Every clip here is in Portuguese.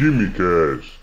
Quimicast.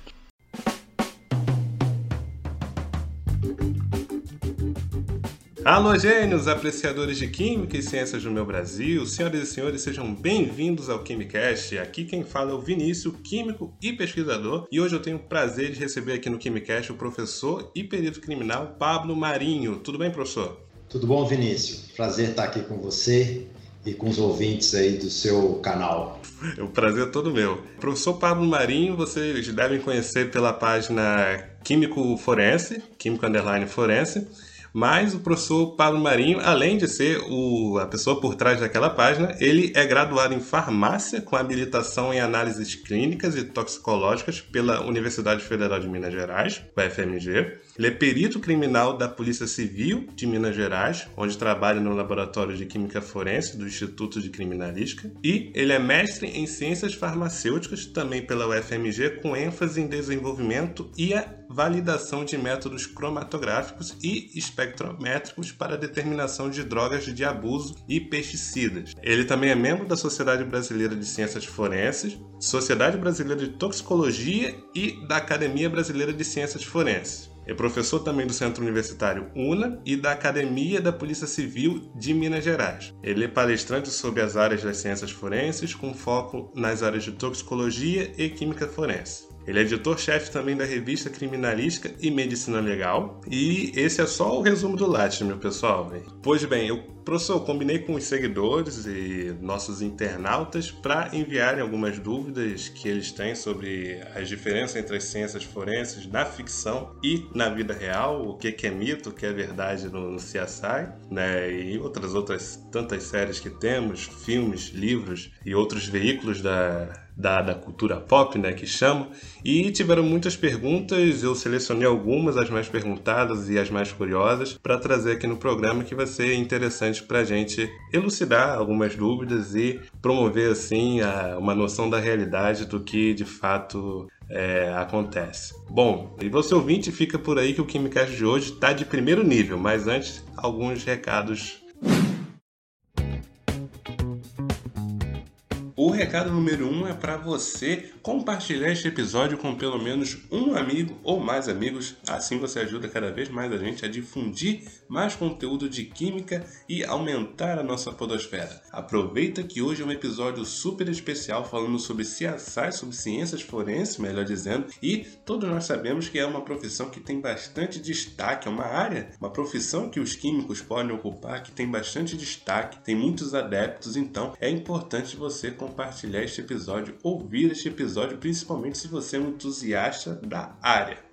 Alô, gênios, apreciadores de Química e Ciências do meu Brasil, senhoras e senhores, sejam bem-vindos ao Quimicast. Aqui quem fala é o Vinícius, químico e pesquisador, e hoje eu tenho o prazer de receber aqui no Quimicast o professor e perito criminal Pablo Marinho. Tudo bem, professor? Tudo bom, Vinícius? Prazer estar aqui com você e com os ouvintes aí do seu canal. É um prazer todo meu. Professor Pablo Marinho, vocês devem conhecer pela página Químico Forense, Químico Underline Forense, mas o professor Pablo Marinho, além de ser o, a pessoa por trás daquela página, ele é graduado em farmácia com habilitação em análises clínicas e toxicológicas pela Universidade Federal de Minas Gerais, UFMG. Ele é perito criminal da Polícia Civil de Minas Gerais, onde trabalha no Laboratório de Química Forense do Instituto de Criminalística. E ele é mestre em Ciências Farmacêuticas, também pela UFMG, com ênfase em desenvolvimento e a validação de métodos cromatográficos e espectrométricos para determinação de drogas de abuso e pesticidas. Ele também é membro da Sociedade Brasileira de Ciências Forenses, Sociedade Brasileira de Toxicologia e da Academia Brasileira de Ciências Forenses. É professor também do Centro Universitário UNA e da Academia da Polícia Civil de Minas Gerais. Ele é palestrante sobre as áreas das ciências forenses, com foco nas áreas de toxicologia e química forense. Ele é editor-chefe também da revista Criminalística e Medicina Legal. E esse é só o resumo do Lattes, meu pessoal. Pois bem, eu, professor, combinei com os seguidores e nossos internautas para enviarem algumas dúvidas que eles têm sobre as diferenças entre as ciências forenses na ficção e na vida real, o que, que é mito, o que é verdade no, no CSI, né? E outras outras tantas séries que temos, filmes, livros e outros veículos da da, da cultura pop, né, que chamam, e tiveram muitas perguntas, eu selecionei algumas, as mais perguntadas e as mais curiosas, para trazer aqui no programa que vai ser interessante para a gente elucidar algumas dúvidas e promover, assim, a, uma noção da realidade do que de fato é, acontece. Bom, e você ouvinte, fica por aí que o Quimicast de hoje está de primeiro nível, mas antes, alguns recados O recado número um é para você compartilhar este episódio com pelo menos um amigo ou mais amigos. Assim você ajuda cada vez mais a gente a difundir mais conteúdo de química e aumentar a nossa podosfera. Aproveita que hoje é um episódio super especial falando sobre CSI, sobre ciências forenses, melhor dizendo, e todos nós sabemos que é uma profissão que tem bastante destaque, é uma área, uma profissão que os químicos podem ocupar, que tem bastante destaque, tem muitos adeptos, então é importante você compartilhar este episódio, ouvir este episódio, principalmente se você é um entusiasta da área.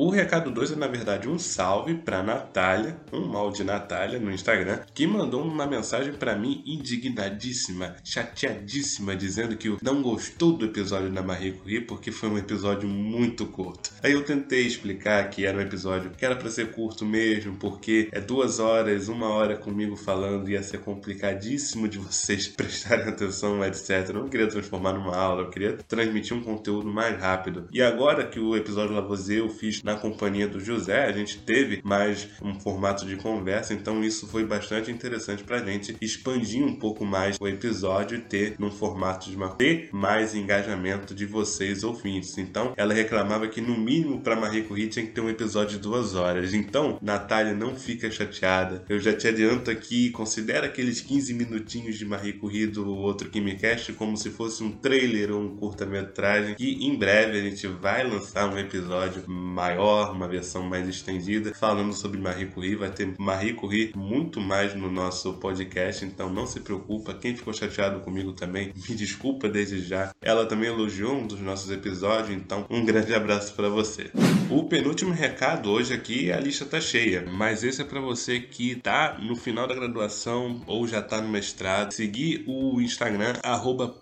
O recado 2 é, na verdade, um salve para Natália, um mal de Natália no Instagram, que mandou uma mensagem para mim indignadíssima, chateadíssima, dizendo que não gostou do episódio da Marie Curie porque foi um episódio muito curto. Aí eu tentei explicar que era um episódio que era para ser curto mesmo, porque é duas horas, uma hora comigo falando, ia ser complicadíssimo de vocês prestarem atenção, etc. Eu não queria transformar numa aula, eu queria transmitir um conteúdo mais rápido. E agora que o episódio Lavoisier eu fiz na companhia do José, a gente teve mais um formato de conversa, então isso foi bastante interessante pra gente expandir um pouco mais o episódio e ter num formato de uma ter mais engajamento de vocês ouvintes. Então, ela reclamava que no mínimo para Marie Curie tinha que ter um episódio de duas horas. Então, Natália não fica chateada. Eu já te adianto aqui, considera aqueles 15 minutinhos de Marie Curie do outro KimiCast como se fosse um trailer ou um curta-metragem que em breve a gente vai lançar um episódio maior maior, uma versão mais estendida, falando sobre Marie Curie. Vai ter Marie Curie muito mais no nosso podcast, então não se preocupa. Quem ficou chateado comigo também, me desculpa desde já. Ela também elogiou um dos nossos episódios, então um grande abraço para você. O penúltimo recado hoje aqui, a lista tá cheia, mas esse é para você que tá no final da graduação ou já tá no mestrado. Seguir o Instagram, arroba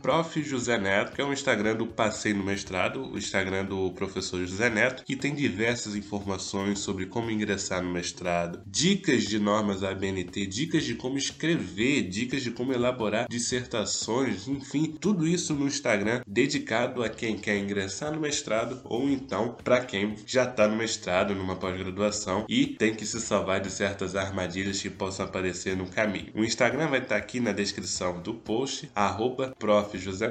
Neto, que é o Instagram do Passei no Mestrado, o Instagram do professor José Neto, que tem diversas informações sobre como ingressar no mestrado, dicas de normas ABNT, dicas de como escrever, dicas de como elaborar dissertações, enfim, tudo isso no Instagram dedicado a quem quer ingressar no mestrado ou então para quem já está no mestrado, numa pós-graduação e tem que se salvar de certas armadilhas que possam aparecer no caminho. O Instagram vai estar tá aqui na descrição do post, arroba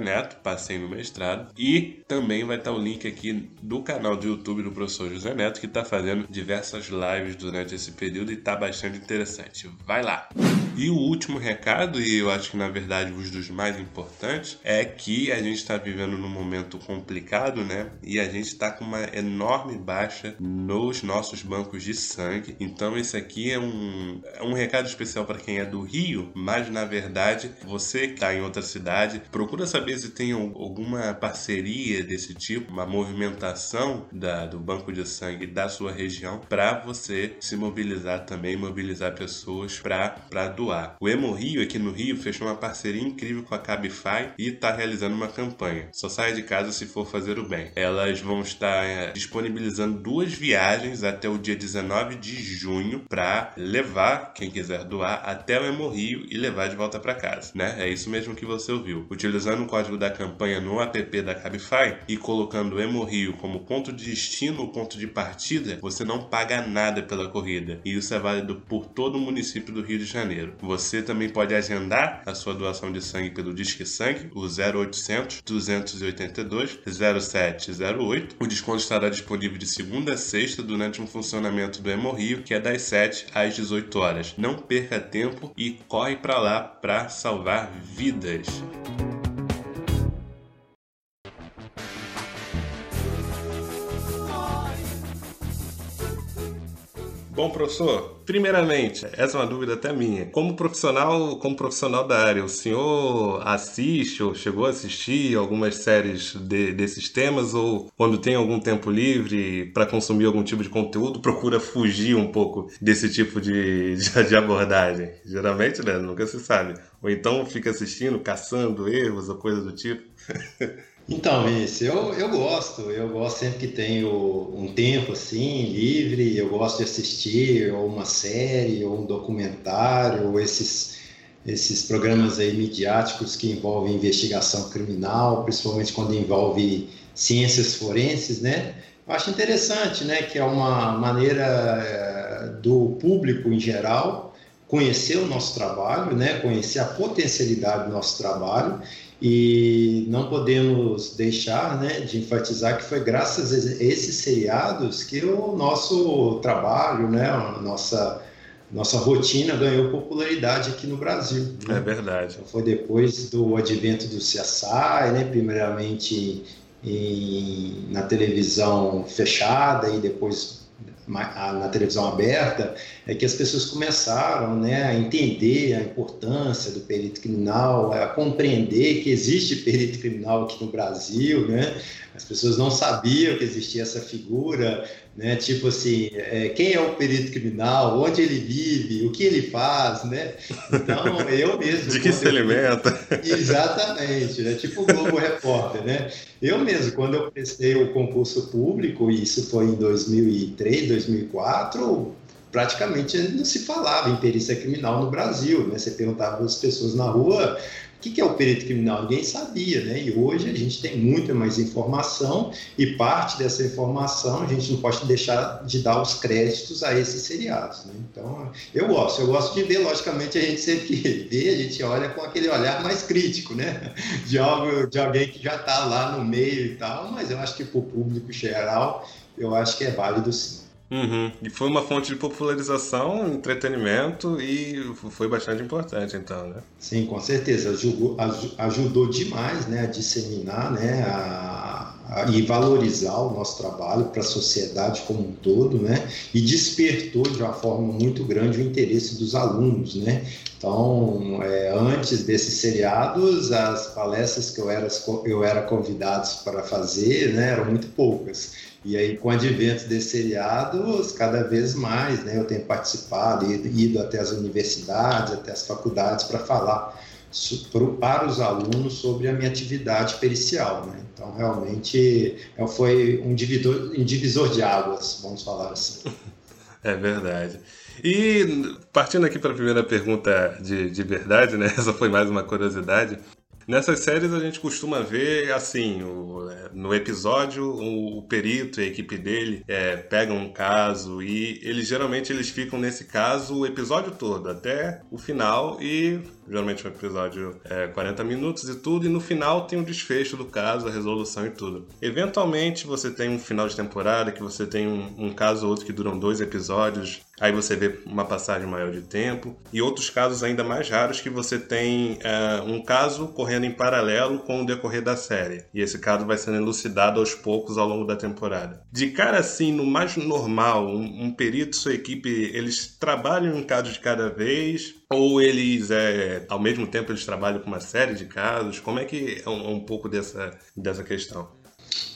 Neto, passei no mestrado, e também vai estar tá o link aqui do canal do YouTube do professor José Neto, que está fazendo diversas lives durante esse período e está bastante interessante. Vai lá! E o último recado, e eu acho que na verdade um dos mais importantes, é que a gente está vivendo num momento complicado, né? E a gente está com uma enorme baixa nos nossos bancos de sangue. Então esse aqui é um, é um recado especial para quem é do Rio, mas na verdade você que está em outra cidade, procura saber se tem alguma parceria desse tipo, uma movimentação da, do banco de sangue da sua região para você se mobilizar também, mobilizar pessoas para doar. O Emo Rio, aqui no Rio, fechou uma parceria incrível com a Cabify e está realizando uma campanha. Só saia de casa se for fazer o bem. Elas vão estar é, disponibilizando duas viagens até o dia 19 de junho para levar quem quiser doar até o Emo Rio e levar de volta para casa, né? É isso mesmo que você ouviu. Utilizando o código da campanha no app da Cabify e colocando o Emo Rio como ponto de destino ou ponto de partida, você não paga nada pela corrida. E isso é válido por todo o município do Rio de Janeiro. Você também pode agendar a sua doação de sangue pelo Disque Sangue, o 0800 282 0708. O desconto estará disponível de segunda a sexta durante um funcionamento do Hemorrio, que é das 7 às 18 horas. Não perca tempo e corre para lá para salvar vidas. Bom, professor, primeiramente, essa é uma dúvida até minha. Como profissional, como profissional da área, o senhor assiste ou chegou a assistir algumas séries de, desses temas ou quando tem algum tempo livre para consumir algum tipo de conteúdo, procura fugir um pouco desse tipo de, de, de abordagem? Geralmente, né? Nunca se sabe. Ou então fica assistindo, caçando erros ou coisa do tipo. Então, Vinícius, eu, eu gosto, eu gosto sempre que tenho um tempo assim, livre, eu gosto de assistir ou uma série, ou um documentário, ou esses, esses programas aí midiáticos que envolvem investigação criminal, principalmente quando envolve ciências forenses, né? Eu acho interessante, né, que é uma maneira eh, do público em geral conhecer o nosso trabalho, né, conhecer a potencialidade do nosso trabalho e não podemos deixar né, de enfatizar que foi graças a esses seriados que o nosso trabalho, né, a nossa, nossa rotina ganhou popularidade aqui no Brasil. Né? É verdade. Foi depois do advento do CSI, né, primeiramente em, na televisão fechada e depois na televisão aberta é que as pessoas começaram né, a entender a importância do perito criminal, a compreender que existe perito criminal aqui no Brasil, né? As pessoas não sabiam que existia essa figura, né? Tipo assim, é, quem é o perito criminal, onde ele vive, o que ele faz, né? Então, eu mesmo... De que se alimenta. Exatamente, né? Tipo o Globo Repórter, né? Eu mesmo, quando eu prestei o concurso público, e isso foi em 2003, 2004, praticamente não se falava em perícia criminal no Brasil, né? Você perguntava às pessoas na rua o que é o perito criminal? Ninguém sabia, né? E hoje a gente tem muita mais informação e parte dessa informação a gente não pode deixar de dar os créditos a esses seriados, né? Então, eu gosto, eu gosto de ver, logicamente a gente sempre que vê, a gente olha com aquele olhar mais crítico, né? De algo, de alguém que já está lá no meio e tal, mas eu acho que para o público geral, eu acho que é válido sim. Uhum. E foi uma fonte de popularização, entretenimento e foi bastante importante, então, né? Sim, com certeza. Ajudou, ajudou demais né, a disseminar né, a, a, e valorizar o nosso trabalho para a sociedade como um todo, né? E despertou de uma forma muito grande o interesse dos alunos, né? Então, é, antes desses seriados, as palestras que eu era, eu era convidado para fazer né, eram muito poucas. E aí, com o advento desses seriados, cada vez mais né, eu tenho participado, ido até as universidades, até as faculdades para falar para os alunos sobre a minha atividade pericial. Né? Então, realmente, é, foi um divisor, um divisor de águas, vamos falar assim. É verdade. E partindo aqui para a primeira pergunta de, de verdade, né? Essa foi mais uma curiosidade. Nessas séries a gente costuma ver assim, o, é, no episódio o, o, perito e a equipe dele é, pegam um caso e eles geralmente eles ficam nesse caso o episódio todo, até o final e geralmente um episódio é 40 minutos e tudo, e no final tem um desfecho do caso, a resolução e tudo. Eventualmente você tem um final de temporada que você tem um, um caso ou outro que duram dois episódios, aí você vê uma passagem maior de tempo, e outros casos ainda mais raros que você tem é, um caso correndo em paralelo com o decorrer da série, e esse caso vai sendo elucidado aos poucos ao longo da temporada. De cara assim, no mais normal, um, um perito, sua equipe, eles trabalham em casos de cada vez, ou eles, é, ao mesmo tempo, eles trabalham com uma série de casos? Como é que é um, um pouco dessa, dessa questão?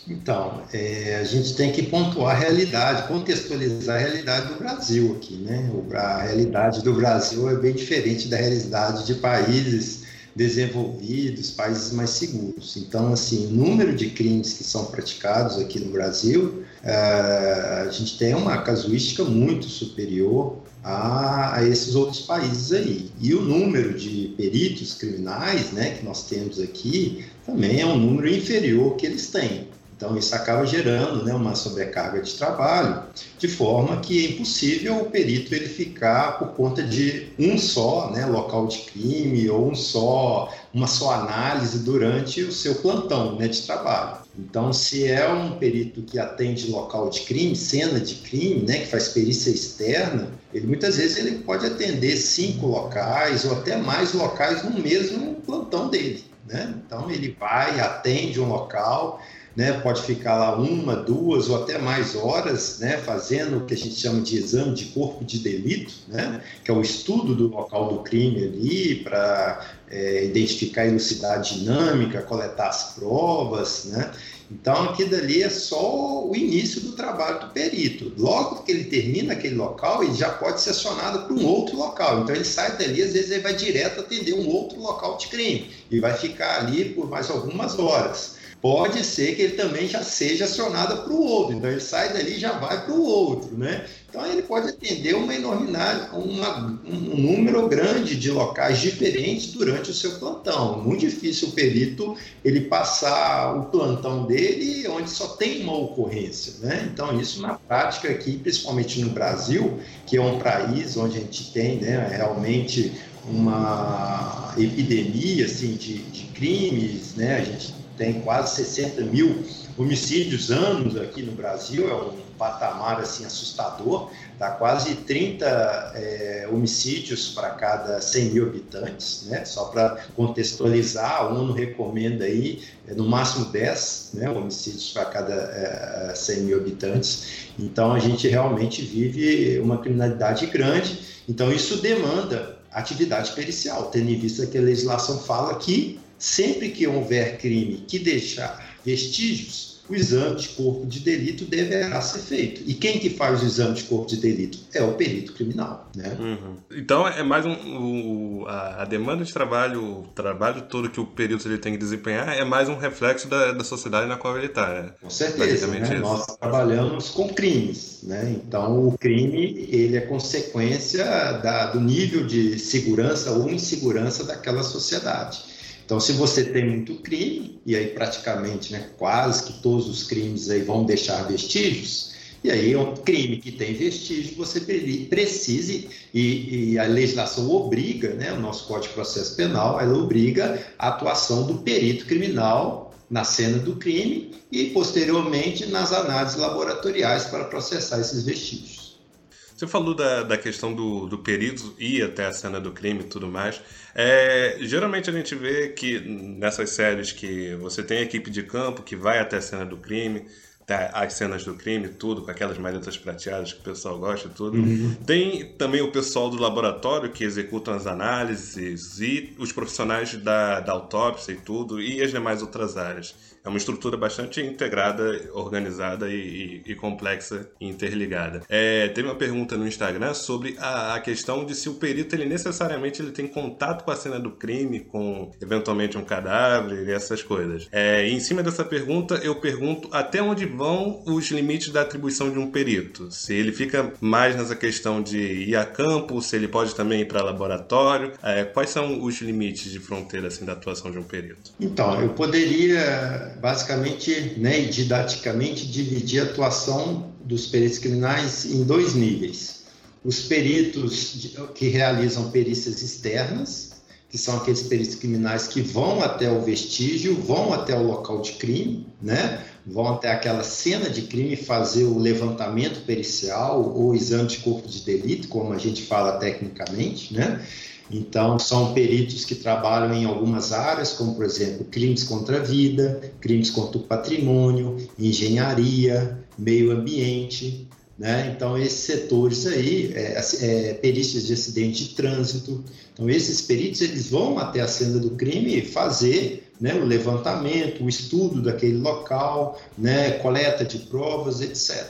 Então, é, a gente tem que pontuar a realidade, contextualizar a realidade do Brasil aqui, né? A realidade do Brasil é bem diferente da realidade de países desenvolvidos, países mais seguros. Então, assim, o número de crimes que são praticados aqui no Brasil, é, a gente tem uma casuística muito superior a, a, esses outros países aí. E o número de peritos criminais né, que nós temos aqui também é um número inferior que eles têm. Então, isso acaba gerando né, uma sobrecarga de trabalho, de forma que é impossível o perito ele ficar por conta de um só né, local de crime ou um só, uma só análise durante o seu plantão né, de trabalho. Então, se é um perito que atende local de crime, cena de crime, né, que faz perícia externa, ele muitas vezes ele pode atender cinco locais ou até mais locais no mesmo plantão dele. Né? Então, ele vai, atende um local né, pode ficar lá uma, duas ou até mais horas, né, fazendo o que a gente chama de exame de corpo de delito, né, que é o estudo do local do crime ali para é, identificar a dinâmica, coletar as provas, né. Então, aquilo ali é só o início do trabalho do perito. Logo que ele termina aquele local, ele já pode ser acionado para um outro local. Então, ele sai dali, às vezes ele vai direto atender um outro local de crime e vai ficar ali por mais algumas horas pode ser que ele também já seja acionado para o outro. Então ele sai dali e já vai para o outro, né? Então ele pode atender uma enormidade, uma, um número grande de locais diferentes durante o seu plantão. Muito difícil o perito ele passar o plantão dele onde só tem uma ocorrência, né? Então isso na prática aqui, principalmente no Brasil, que é um país onde a gente tem, né, realmente uma epidemia assim de, de crimes, né? A gente tem quase 60 mil homicídios anos aqui no Brasil, é um patamar assim assustador, dá quase 30 é, homicídios para cada 100 mil habitantes, né? Só para contextualizar, a ONU recomenda aí é, no máximo 10 né, homicídios para cada é, 100 mil habitantes. Então a gente realmente vive uma criminalidade grande. Então isso demanda atividade pericial, tendo em vista que a legislação fala que sempre que houver crime que deixar vestígios, o exame de corpo de delito deverá ser feito. E quem que faz o exame de corpo de delito? É o perito criminal. Né? Uhum. Então é mais um, o, a, a, demanda de trabalho, o trabalho todo que o perito ele tem que desempenhar é mais um reflexo da, da sociedade na qual ele está. Né? Com certeza. Né? Nós trabalhamos com crimes. Né? Então o crime ele é consequência da, do nível de segurança ou insegurança daquela sociedade. Então, se você tem muito crime, e aí praticamente né, quase que todos os crimes aí vão deixar vestígios, e aí é um crime que tem vestígio, você precise, e, e, a legislação obriga, né, o nosso Código de Processo Penal, ela obriga a atuação do perito criminal na cena do crime e, posteriormente, nas análises laboratoriais para processar esses vestígios. Você falou da, da questão do, do perito ir até a cena do crime e tudo mais. É, geralmente a gente vê que nessas séries que você tem a equipe de campo que vai até a cena do crime, tá, as cenas do crime, tudo, com aquelas malhetas prateadas que o pessoal gosta, tudo. Uhum. Tem também o pessoal do laboratório que executam as análises e os profissionais da, da autópsia e tudo, e as demais outras áreas é uma estrutura bastante integrada, organizada e, e, e complexa e interligada. É, teve uma pergunta no Instagram sobre a, a, questão de se o perito ele necessariamente ele tem contato com a cena do crime, com eventualmente um cadáver e essas coisas. É, em cima dessa pergunta, eu pergunto até onde vão os limites da atribuição de um perito? Se ele fica mais nessa questão de ir a campo, se ele pode também ir para laboratório, é, quais são os limites de fronteira assim, da atuação de um perito? Então, eu poderia basicamente, né, didaticamente, dividir a atuação dos peritos criminais em dois níveis. Os peritos que realizam perícias externas, que são aqueles peritos criminais que vão até o vestígio, vão até o local de crime, né? vão até aquela cena de crime fazer o levantamento pericial ou exame de corpo de delito, como a gente fala tecnicamente, né? Então, são peritos que trabalham em algumas áreas, como, por exemplo, crimes contra a vida, crimes contra o patrimônio, engenharia, meio ambiente, né? Então, esses setores aí, é, é, perícias de acidente de trânsito. Então, esses peritos eles vão até a cena do crime fazer né, o levantamento, o estudo daquele local, né, coleta de provas, etc.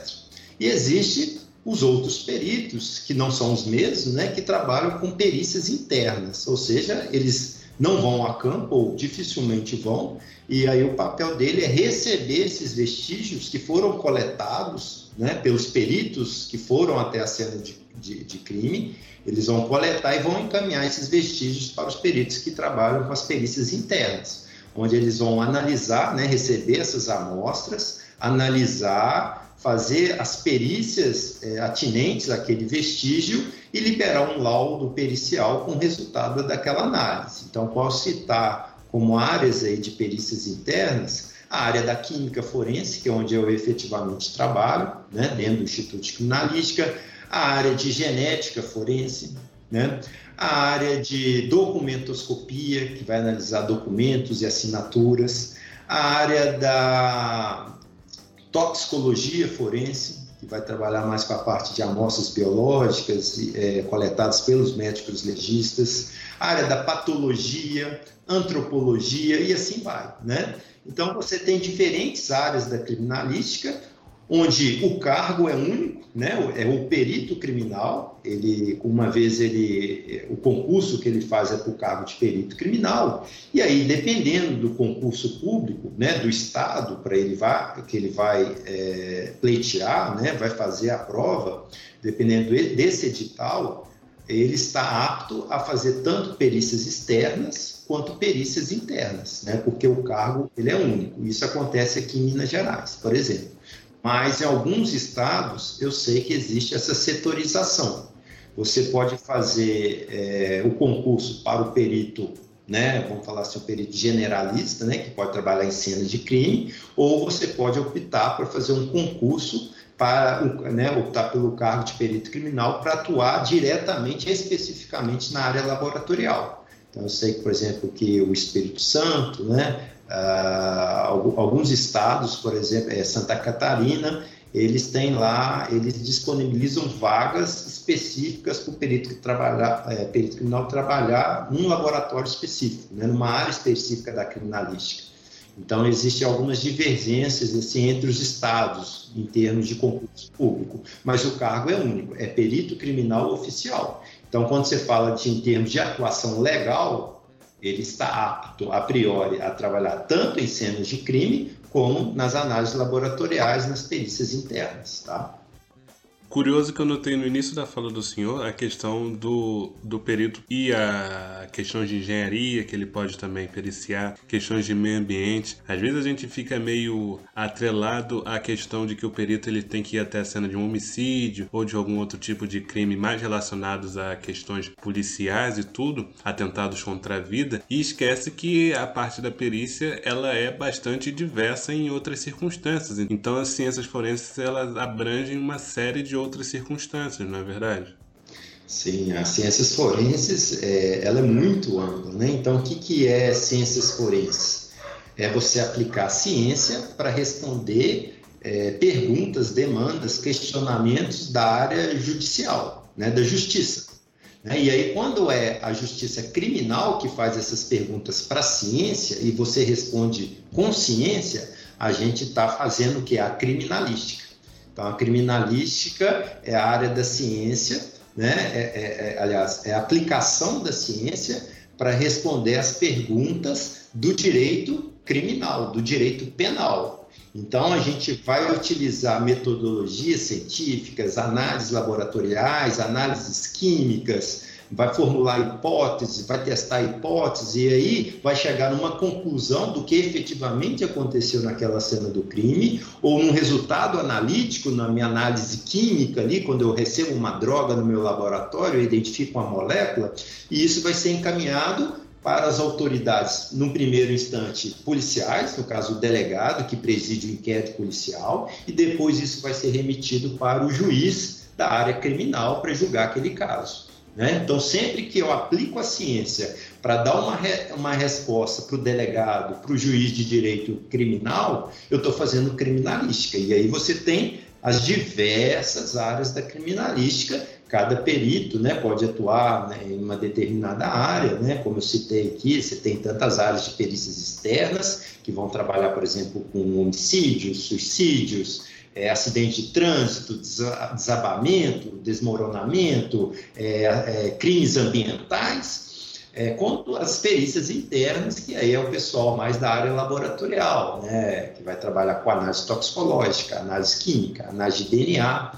E existe os outros peritos, que não são os mesmos, né, que trabalham com perícias internas, ou seja, eles não vão a campo ou dificilmente vão, e aí o papel dele é receber esses vestígios que foram coletados né, pelos peritos que foram até a cena de, de, de, crime, eles vão coletar e vão encaminhar esses vestígios para os peritos que trabalham com as perícias internas, onde eles vão analisar, né, receber essas amostras, analisar, fazer as perícias é, atinentes àquele vestígio e liberar um laudo pericial com o resultado daquela análise. Então, posso citar como áreas aí de perícias internas a área da química forense, que é onde eu efetivamente trabalho, né, dentro do Instituto de Criminalística, a área de genética forense, né, a área de documentoscopia, que vai analisar documentos e assinaturas, a área da toxicologia forense, que vai trabalhar mais com a parte de amostras biológicas é, coletadas pelos médicos legistas, área da patologia, antropologia e assim vai, né? Então, você tem diferentes áreas da criminalística, onde o cargo é único, né? é o perito criminal, ele, uma vez ele, o concurso que ele faz é para o cargo de perito criminal, e aí, dependendo do concurso público, né, do Estado, para ele vai, que ele vai é, pleitear, né, vai fazer a prova, dependendo desse edital, ele está apto a fazer tanto perícias externas quanto perícias internas, né? porque o cargo ele é único. Isso acontece aqui em Minas Gerais, por exemplo. Mas em alguns estados eu sei que existe essa setorização. Você pode fazer é, o concurso para o perito, né, vamos falar assim, o perito generalista, né, que pode trabalhar em cenas de crime, ou você pode optar por fazer um concurso para né, optar pelo cargo de perito criminal para atuar diretamente, especificamente na área laboratorial. Então, eu sei por exemplo, que o Espírito Santo, né, uh, alguns estados, por exemplo, é Santa Catarina, eles têm lá, eles disponibilizam vagas específicas para o perito, trabalhar, é, perito criminal trabalhar num laboratório específico, né, numa área específica da criminalística. Então, existem algumas divergências assim, entre os estados em termos de concurso público, mas o cargo é único, é perito criminal oficial. Então, quando você fala de, em termos de atuação legal, ele está apto, a priori, a trabalhar tanto em cenas de crime como nas análises laboratoriais, nas perícias internas. Tá? Curioso que eu notei no início da fala do senhor a questão do, do perito e a questões de engenharia, que ele pode também periciar, questões de meio ambiente. Às vezes a gente fica meio atrelado à questão de que o perito ele tem que ir até a cena de um homicídio ou de algum outro tipo de crime mais relacionados a questões policiais e tudo, atentados contra a vida, e esquece que a parte da perícia ela é bastante diversa em outras circunstâncias. Então as ciências forenses elas abrangem uma série de outras circunstâncias, não é verdade? Sim, as ciências forenses é, ela é muito ampla, né? Então, o que, que é ciências forenses? É você aplicar ciência para responder é, perguntas, demandas, questionamentos da área judicial, né? Da justiça. Né? E aí, quando é a justiça criminal que faz essas perguntas para a ciência e você responde com ciência, a gente está fazendo o que a criminalística. Então, a criminalística é a área da ciência, né? É, é, é, aliás, é a aplicação da ciência para responder às perguntas do direito criminal, do direito penal. Então, a gente vai utilizar metodologias científicas, análises laboratoriais, análises químicas, vai formular hipóteses, vai testar hipóteses e aí vai chegar numa conclusão do que efetivamente aconteceu naquela cena do crime ou num resultado analítico na minha análise química ali, quando eu recebo uma droga no meu laboratório, eu identifico uma molécula e isso vai ser encaminhado para as autoridades, num primeiro instante, policiais, no caso o delegado que preside o inquérito policial, e depois isso vai ser remetido para o juiz da área criminal para julgar aquele caso. Né? Então, sempre que eu aplico a ciência para dar uma, re, uma resposta para o delegado, para o juiz de direito criminal, eu estou fazendo criminalística. E aí você tem as diversas áreas da criminalística. Cada perito né, pode atuar né, em uma determinada área, né, como eu citei aqui, você tem tantas áreas de perícias externas que vão trabalhar, por exemplo, com homicídios, suicídios, é, acidente de trânsito, desabamento, desmoronamento, é, é, crimes ambientais, é, quanto as perícias internas, que aí é o pessoal mais da área laboratorial, né, que vai trabalhar com análise toxicológica, análise química, análise de DNA,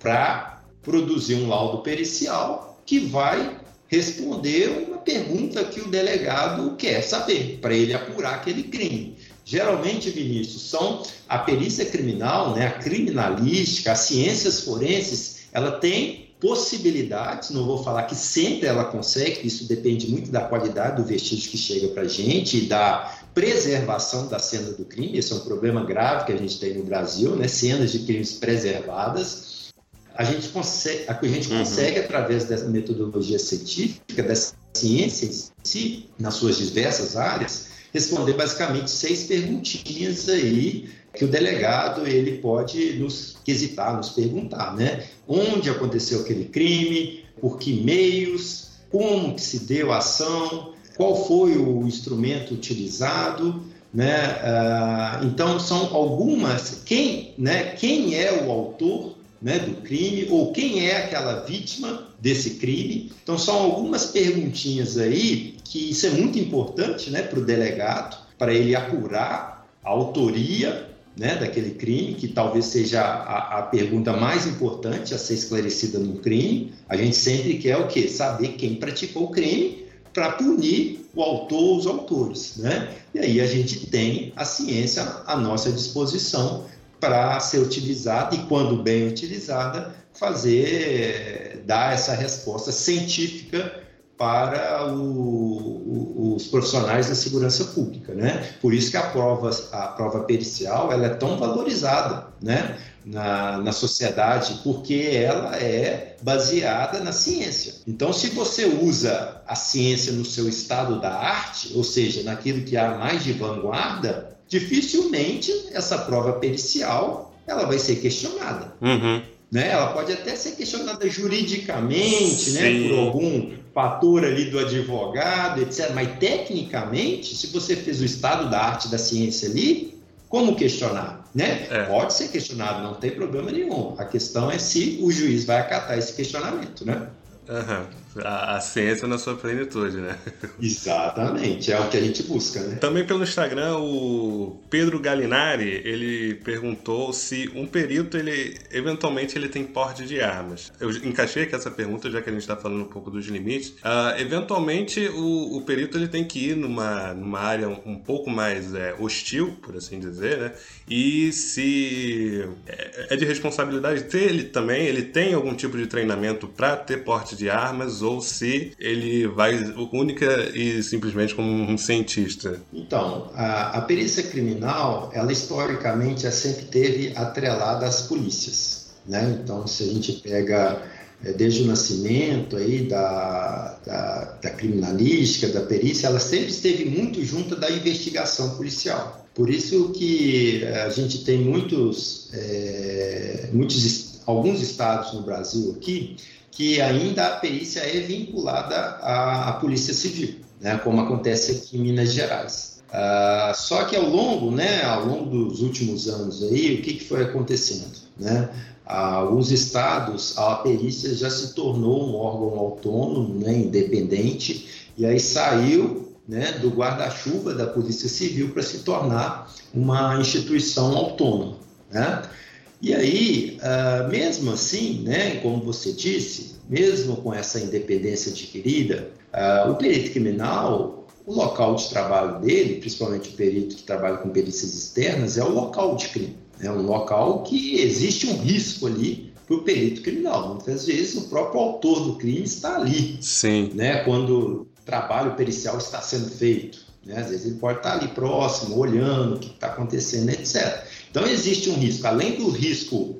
para produzir um laudo pericial que vai responder uma pergunta que o delegado quer saber, para ele apurar aquele crime. Geralmente, Vinícius, são a perícia criminal, né, a criminalística, as ciências forenses, ela tem possibilidades, não vou falar que sempre ela consegue, isso depende muito da qualidade do vestígio que chega para a gente e da preservação da cena do crime, esse é um problema grave que a gente tem no Brasil, né, cenas de crimes preservadas. A gente consegue, a gente uhum. consegue através dessa metodologia científica, dessa ciência em si, nas suas diversas áreas, responder basicamente seis perguntinhas aí que o delegado ele pode nos quesitar, nos perguntar, né? Onde aconteceu aquele crime, por que meios, como que se deu a ação, qual foi o instrumento utilizado, né? Ah, então são algumas quem, né? Quem é o autor né, do crime ou quem é aquela vítima desse crime. Então, são algumas perguntinhas aí que isso é muito importante né, para o delegado, para ele apurar a autoria né, daquele crime, que talvez seja a, a, pergunta mais importante a ser esclarecida no crime. A gente sempre quer o quê? Saber quem praticou o crime para punir o autor os autores. Né? E aí a gente tem a ciência à nossa disposição para ser utilizada e, quando bem utilizada, fazer, dar essa resposta científica para o, os profissionais da segurança pública, né? Por isso que a prova, a prova pericial, ela é tão valorizada, né? Na, na sociedade, porque ela é baseada na ciência. Então, se você usa a ciência no seu estado da arte, ou seja, naquilo que há mais de vanguarda, dificilmente essa prova pericial ela vai ser questionada. Uhum. Né? Ela pode até ser questionada juridicamente, né? por algum fator ali do advogado, etc. Mas tecnicamente, se você fez o estado da arte da ciência ali, como questionar? Né? É. Pode ser questionado, não tem problema nenhum. A questão é se o juiz vai acatar esse questionamento, né? Uhum. A, a, ciência na sua plenitude, né? Exatamente, é o que a gente busca, né? Também pelo Instagram, o Pedro Galinari, ele perguntou se um perito, ele eventualmente ele tem porte de armas. Eu encaixei aqui essa pergunta, já que a gente está falando um pouco dos limites. Uh, eventualmente, o, o, perito ele tem que ir numa, numa área um, um pouco mais é, hostil, por assim dizer, né? E se é, é de responsabilidade dele também, ele tem algum tipo de treinamento para ter porte de armas ou se ele vai única e simplesmente como um cientista? Então, a, a perícia criminal, ela historicamente ela sempre teve atrelada às polícias, né? Então, se a gente pega é, desde o nascimento aí da, da, da, criminalística, da perícia, ela sempre esteve muito junto da investigação policial. Por isso que a gente tem muitos, é, muitos alguns estados no Brasil aqui que ainda a perícia é vinculada à, à Polícia Civil, né, como acontece aqui em Minas Gerais. Uh, só que ao longo, né, ao longo dos últimos anos aí, o que, que foi acontecendo, né? Alguns estados, a perícia já se tornou um órgão autônomo, né, independente, e aí saiu né, do guarda-chuva da Polícia Civil para se tornar uma instituição autônoma. Né? E aí, uh, mesmo assim, né, como você disse, mesmo com essa independência adquirida, uh, o perito criminal, o local de trabalho dele, principalmente o perito que trabalha com perícias externas, é o local de crime. É um local que existe um risco ali para o perito criminal. Muitas vezes o próprio autor do crime está ali. Sim. Né, quando o trabalho pericial está sendo feito. Né? Às vezes ele pode estar ali próximo, olhando o que está acontecendo, etc. Então existe um risco. Além do risco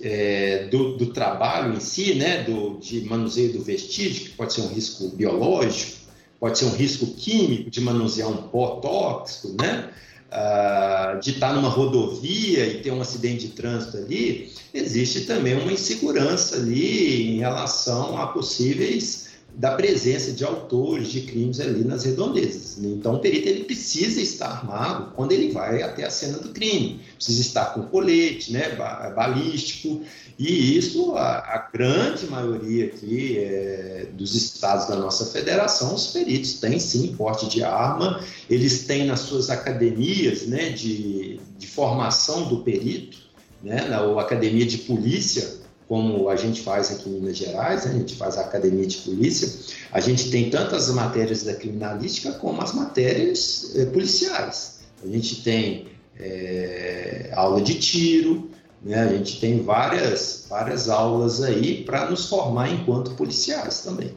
é, do, do, trabalho em si, né, do, de manuseio do vestígio, que pode ser um risco biológico, pode ser um risco químico de manusear um pó tóxico, né? Uh, de estar numa rodovia e ter um acidente de trânsito ali, existe também uma insegurança ali em relação a possíveis da presença de autores de crimes ali nas redondezas. Então, o perito ele precisa estar armado quando ele vai até a cena do crime. Precisa estar com colete, né, balístico, e isso a, a grande maioria aqui é, dos estados da nossa federação, os peritos têm sim porte de arma, eles têm nas suas academias né, de, de formação do perito, né, na academia de polícia, como a gente faz aqui em Minas Gerais, a gente faz a academia de polícia, a gente tem tantas matérias da criminalística como as matérias eh, policiais. A gente tem eh, aula de tiro, né? a gente tem várias, várias aulas aí para nos formar enquanto policiais também.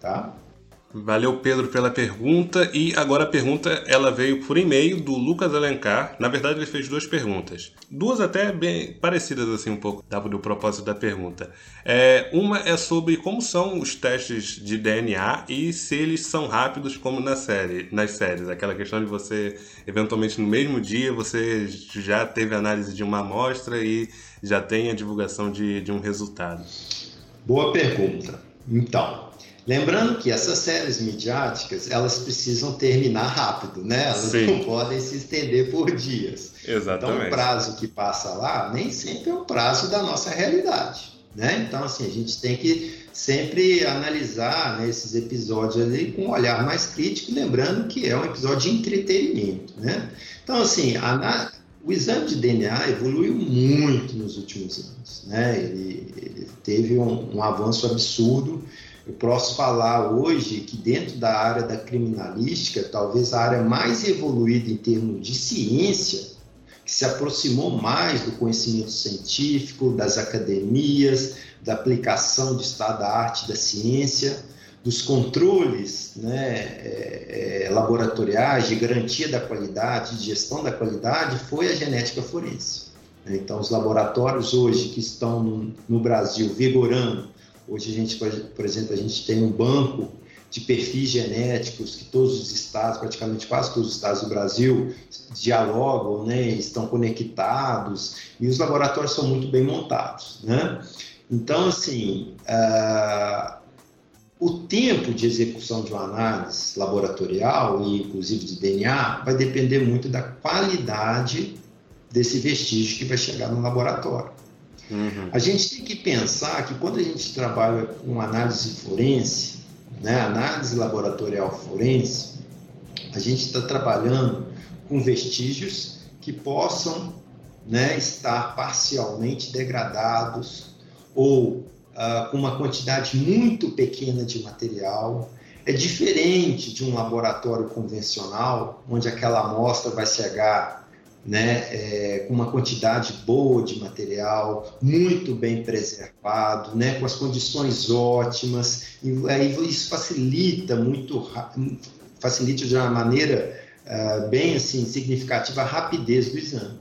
Tá? Valeu, Pedro, pela pergunta. E agora a pergunta ela veio por e-mail do Lucas Alencar. Na verdade, ele fez duas perguntas. Duas até bem parecidas, assim, um pouco, do propósito da pergunta. É, uma é sobre como são os testes de DNA e se eles são rápidos como na série, nas séries. Aquela questão de você, eventualmente, no mesmo dia, você já teve análise de uma amostra e já tem a divulgação de, de um resultado. Boa pergunta. Então, Lembrando que essas séries midiáticas, elas precisam terminar rápido, né? Elas Sim. não podem se estender por dias. Exatamente. Então, o prazo que passa lá nem sempre é o prazo da nossa realidade, né? Então, assim, a gente tem que sempre analisar né, esses episódios ali com um olhar mais crítico, lembrando que é um episódio de entretenimento, né? Então, assim, a, o exame de DNA evoluiu muito nos últimos anos, né? Ele, ele teve um, um avanço absurdo eu posso falar hoje que dentro da área da criminalística, talvez a área mais evoluída em termos de ciência, que se aproximou mais do conhecimento científico, das academias, da aplicação do estado da arte da ciência, dos controles né, é, é, laboratoriais de garantia da qualidade, de gestão da qualidade, foi a genética forense. Então, os laboratórios hoje que estão no, no Brasil vigorando Hoje a gente, por exemplo, a gente tem um banco de perfis genéticos que todos os estados, praticamente quase todos os estados do Brasil, dialogam, né, estão conectados e os laboratórios são muito bem montados, né? Então, assim, uh, o tempo de execução de uma análise laboratorial e inclusive de DNA vai depender muito da qualidade desse vestígio que vai chegar no laboratório. Uhum. A gente tem que pensar que quando a gente trabalha com análise forense, né, análise laboratorial forense, a gente está trabalhando com vestígios que possam né, estar parcialmente degradados ou uh, com uma quantidade muito pequena de material. É diferente de um laboratório convencional, onde aquela amostra vai chegar né, é, com uma quantidade boa de material, muito bem preservado, né, com as condições ótimas, e aí isso facilita muito, facilita de uma maneira uh, bem assim significativa a rapidez do exame.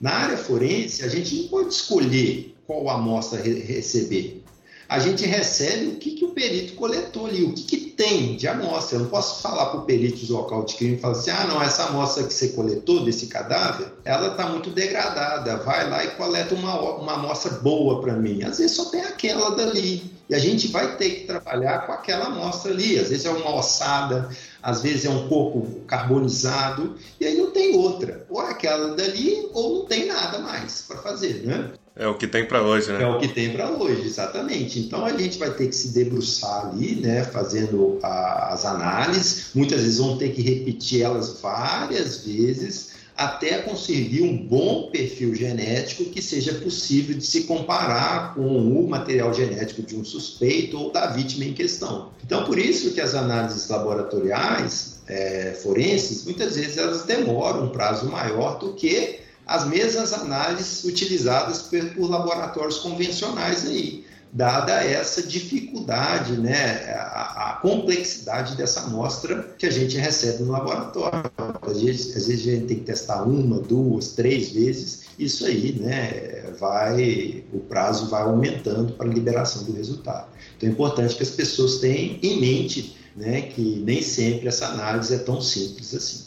Na área forense, a gente não pode escolher qual amostra re receber a gente recebe o que, que o perito coletou ali, o que, que tem de amostra. Eu não posso falar para o perito do local de crime e falar assim: ah, não, essa amostra que você coletou desse cadáver, ela está muito degradada, vai lá e coleta uma, uma amostra boa para mim. Às vezes só tem aquela dali. E a gente vai ter que trabalhar com aquela amostra ali. Às vezes é uma ossada, às vezes é um corpo carbonizado, e aí não tem outra. Ou é aquela dali, ou não tem nada mais para fazer, né? É o que tem para hoje, né? É o que tem para hoje, exatamente. Então a gente vai ter que se debruçar ali, né, fazendo a, as análises. Muitas vezes vão ter que repetir elas várias vezes até conseguir um bom perfil genético que seja possível de se comparar com o material genético de um suspeito ou da vítima em questão. Então, por isso que as análises laboratoriais é, forenses, muitas vezes elas demoram um prazo maior do que as mesmas análises utilizadas por, por laboratórios convencionais aí dada essa dificuldade, né, a, a, complexidade dessa amostra que a gente recebe no laboratório. Às vezes, às vezes a gente tem que testar uma, duas, três vezes, isso aí, né, vai, o prazo vai aumentando para a liberação do resultado. Então é importante que as pessoas tenham em mente, né, que nem sempre essa análise é tão simples assim.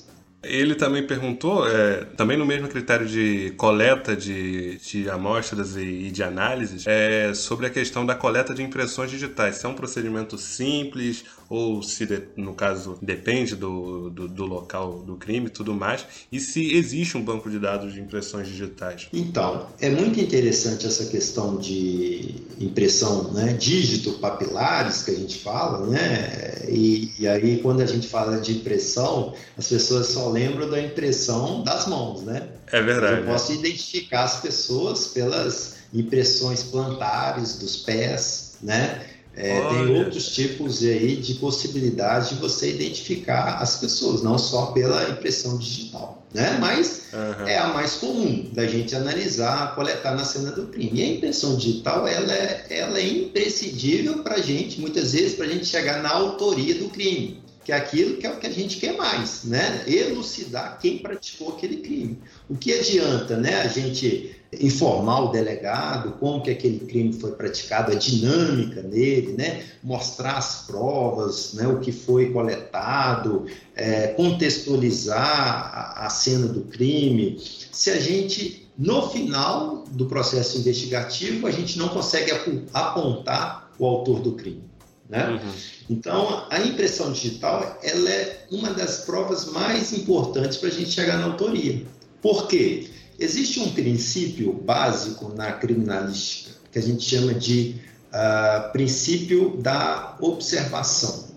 Ele também perguntou, é, também no mesmo critério de coleta de, de amostras e, e de análises, é, sobre a questão da coleta de impressões digitais. Se é um procedimento simples ou se, no caso, depende do, do, do local do crime e tudo mais, e se existe um banco de dados de impressões digitais. Então, é muito interessante essa questão de impressão, né, dígito papilares que a gente fala, né, e, e aí quando a gente fala de impressão, as pessoas só lembram da impressão das mãos, né? É verdade. Eu posso identificar as pessoas pelas impressões plantares dos pés, né? É, tem outros tipos aí de possibilidade de você identificar as pessoas, não só pela impressão digital, né? Mas uhum. é a mais comum da gente analisar, coletar na cena do crime. E a impressão digital, ela é, ela é imprescindível para a gente, muitas vezes, para a gente chegar na autoria do crime que é aquilo que é o que a gente quer mais, né? Elucidar quem praticou aquele crime. O que adianta, né? A gente informar o delegado como que aquele crime foi praticado, a dinâmica nele, né? Mostrar as provas, né? O que foi coletado, é, contextualizar a, a cena do crime. Se a gente no final do processo investigativo a gente não consegue apontar o autor do crime. Né? Uhum. Então, a impressão digital ela é uma das provas mais importantes para a gente chegar na autoria. Por quê? Existe um princípio básico na criminalística que a gente chama de uh, princípio da observação,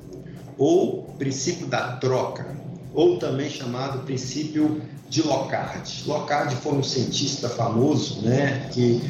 ou princípio da troca, ou também chamado princípio de Locard. Locard foi um cientista famoso, né, que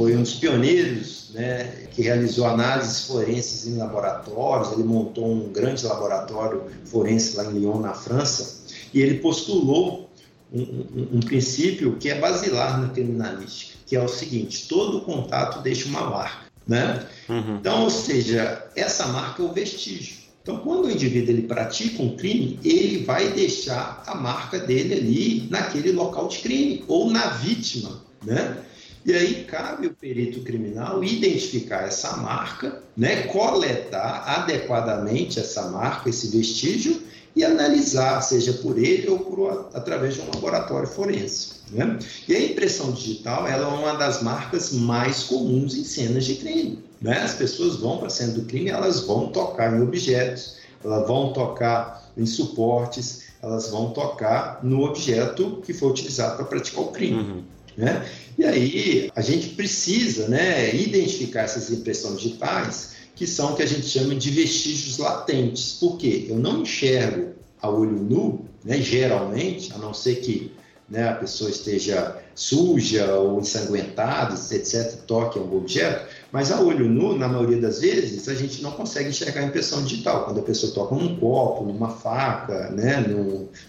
foi um dos pioneiros né, que realizou análises forenses em laboratórios, ele montou um grande laboratório forense lá em Lyon, na França, e ele postulou um, um, um princípio que é basilar na criminalística, que é o seguinte: todo contato deixa uma marca. Né? Uhum. Então, ou seja, essa marca é o vestígio. Então, quando o indivíduo ele pratica um crime, ele vai deixar a marca dele ali naquele local de crime ou na vítima, né? E aí cabe o perito criminal identificar essa marca, né, coletar adequadamente essa marca, esse vestígio e analisar, seja por ele ou por, através de um laboratório forense. Né? E a impressão digital ela é uma das marcas mais comuns em cenas de crime. Né? As pessoas vão para a cena do crime, elas vão tocar em objetos, elas vão tocar em suportes, elas vão tocar no objeto que foi utilizado para praticar o crime. Uhum. Né? E aí a gente precisa né, identificar essas impressões digitais, que são o que a gente chama de vestígios latentes. Por quê? Eu não enxergo a olho nu, né, geralmente, a não ser que né, a pessoa esteja suja ou ensanguentada, etc., toque algum objeto, mas a olho nu, na maioria das vezes, a gente não consegue enxergar a impressão digital, quando a pessoa toca num copo, numa faca, né,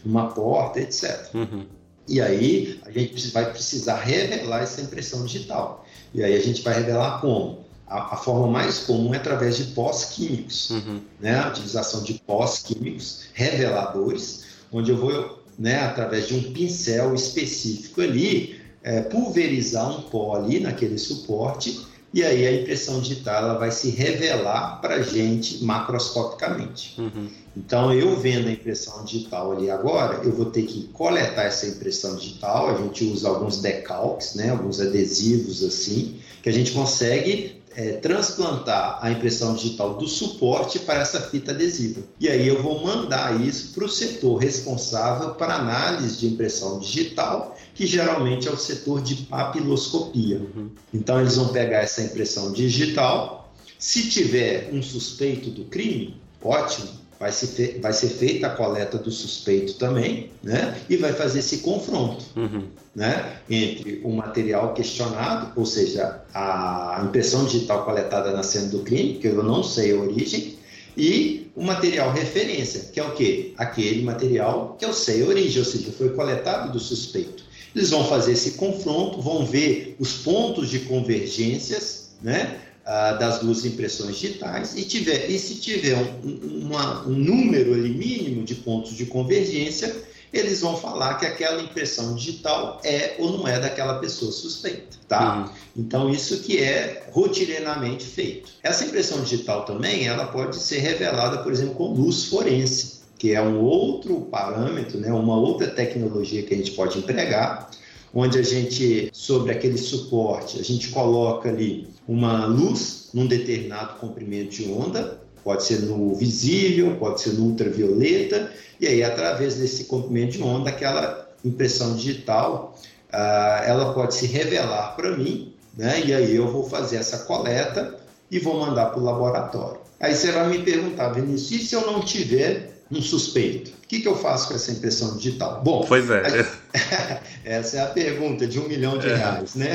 numa porta, etc. Uhum. E aí a gente vai precisar revelar essa impressão digital. E aí a gente vai revelar como? A, a forma mais comum é através de pós-químicos, uhum. né? A utilização de pós-químicos reveladores, onde eu vou, né, através de um pincel específico ali, é, pulverizar um pó ali naquele suporte e aí a impressão digital ela vai se revelar para a gente macroscopicamente. Uhum. Então, eu vendo a impressão digital ali agora, eu vou ter que coletar essa impressão digital. A gente usa alguns decalques, né, alguns adesivos assim, que a gente consegue é, transplantar a impressão digital do suporte para essa fita adesiva. E aí eu vou mandar isso para o setor responsável para análise de impressão digital, que geralmente é o setor de papiloscopia. Uhum. Então eles vão pegar essa impressão digital. Se tiver um suspeito do crime, ótimo vai, se vai ser feita a coleta do suspeito também, né? E vai fazer esse confronto, uhum. né? Entre o material questionado, ou seja, a impressão digital coletada na cena do crime, que eu não sei a origem, e o material referência, que é o quê? Aquele material que eu sei a origem, ou seja, foi coletado do suspeito. Eles vão fazer esse confronto, vão ver os pontos de convergências, né? uh, das duas impressões digitais e, tiver, e se tiver um, uma, um número ali mínimo de pontos de convergência, eles vão falar que aquela impressão digital é ou não é daquela pessoa suspeita, tá? Uhum. Então isso que é rotineiramente feito. Essa impressão digital também, ela pode ser revelada, por exemplo, com luz forense, que é um outro parâmetro, né, uma outra tecnologia que a gente pode empregar onde a gente, sobre aquele suporte, a gente coloca ali uma luz num determinado comprimento de onda, pode ser no visível, pode ser no ultravioleta, e aí através desse comprimento de onda, aquela impressão digital, uh, ela pode se revelar para mim, né? E aí eu vou fazer essa coleta e vou mandar para o laboratório. Aí você vai me perguntar, Vinícius, e se eu não tiver um suspeito. O que, que eu faço com essa impressão digital? Bom, pois é. essa é a pergunta de um milhão de é. reais, né?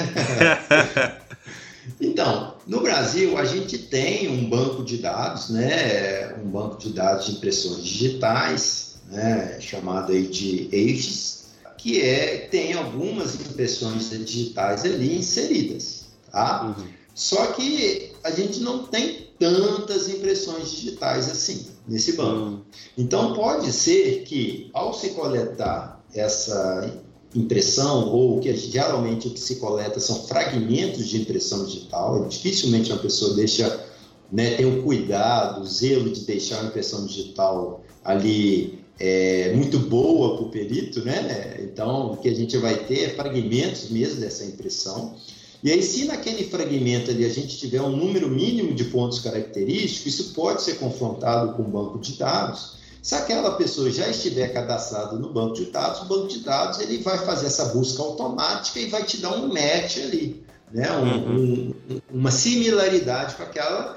então, no Brasil, a gente tem um banco de dados, né? Um banco de dados de impressões digitais, né? chamado aí de AGES, que é, tem algumas impressões digitais ali inseridas, tá? Uhum. Só que a gente não tem tantas impressões digitais assim nesse banco. Hum. Então pode ser que ao se coletar essa impressão ou que geralmente o que se coleta são fragmentos de impressão digital, dificilmente uma pessoa deixa né, tem o cuidado, o zelo de deixar a impressão digital ali é, muito boa para o perito, né? Então, o que a gente vai ter é fragmentos mesmo dessa impressão. E aí, se naquele fragmento ali a gente tiver um número mínimo de pontos característicos, isso pode ser confrontado com o banco de dados. Se aquela pessoa já estiver cadastrada no banco de dados, o banco de dados ele vai fazer essa busca automática e vai te dar um match ali, né? Um, uhum. um, uma similaridade com aquela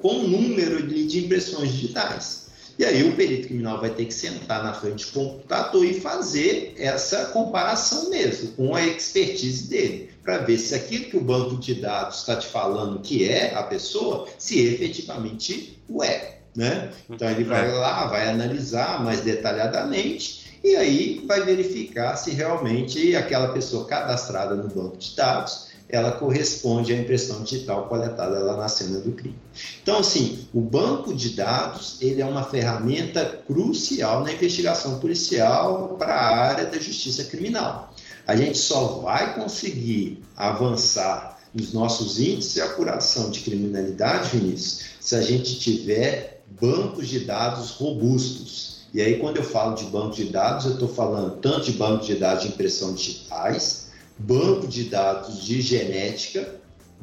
com o número de impressões digitais. E aí o perito criminal vai ter que sentar na frente do computador e fazer essa comparação mesmo, com a expertise dele, para ver se aquilo que o banco de dados está te falando que é a pessoa, se efetivamente o é. Né? Então ele vai é. lá, vai analisar mais detalhadamente e aí vai verificar se realmente aquela pessoa cadastrada no banco de dados ela corresponde à impressão digital coletada lá na cena do crime. Então, assim, o banco de dados ele é uma ferramenta crucial na investigação policial para a área da justiça criminal. A gente só vai conseguir avançar nos nossos índices de apuração de criminalidade, Vinícius, se a gente tiver bancos de dados robustos. E aí, quando eu falo de banco de dados, eu estou falando tanto de banco de dados de impressão digitais, banco de dados de genética,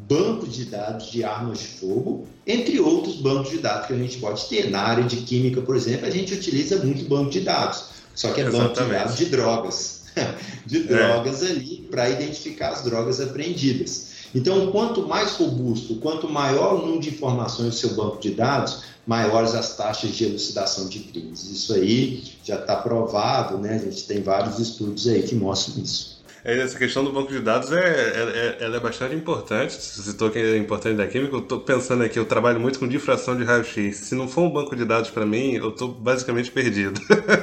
banco de dados de armas de fogo, entre outros bancos de dados que a gente pode ter. Na área de química, por exemplo, a gente utiliza muito banco de dados, só que é Exatamente. banco de dados de drogas. de é. drogas é. ali para identificar as drogas apreendidas. Então, quanto mais robusto, quanto maior o número de informações do seu banco de dados, maiores as taxas de elucidação de crimes. Isso aí já está provado, né? A gente tem vários estudos aí que mostram isso. É, essa questão do banco de dados é, é, é, ela é bastante importante. Você citou que é importante da química. Eu estou pensando aqui, eu trabalho muito com difração de raio-x. Se não for um banco de dados para mim, eu estou basicamente perdido.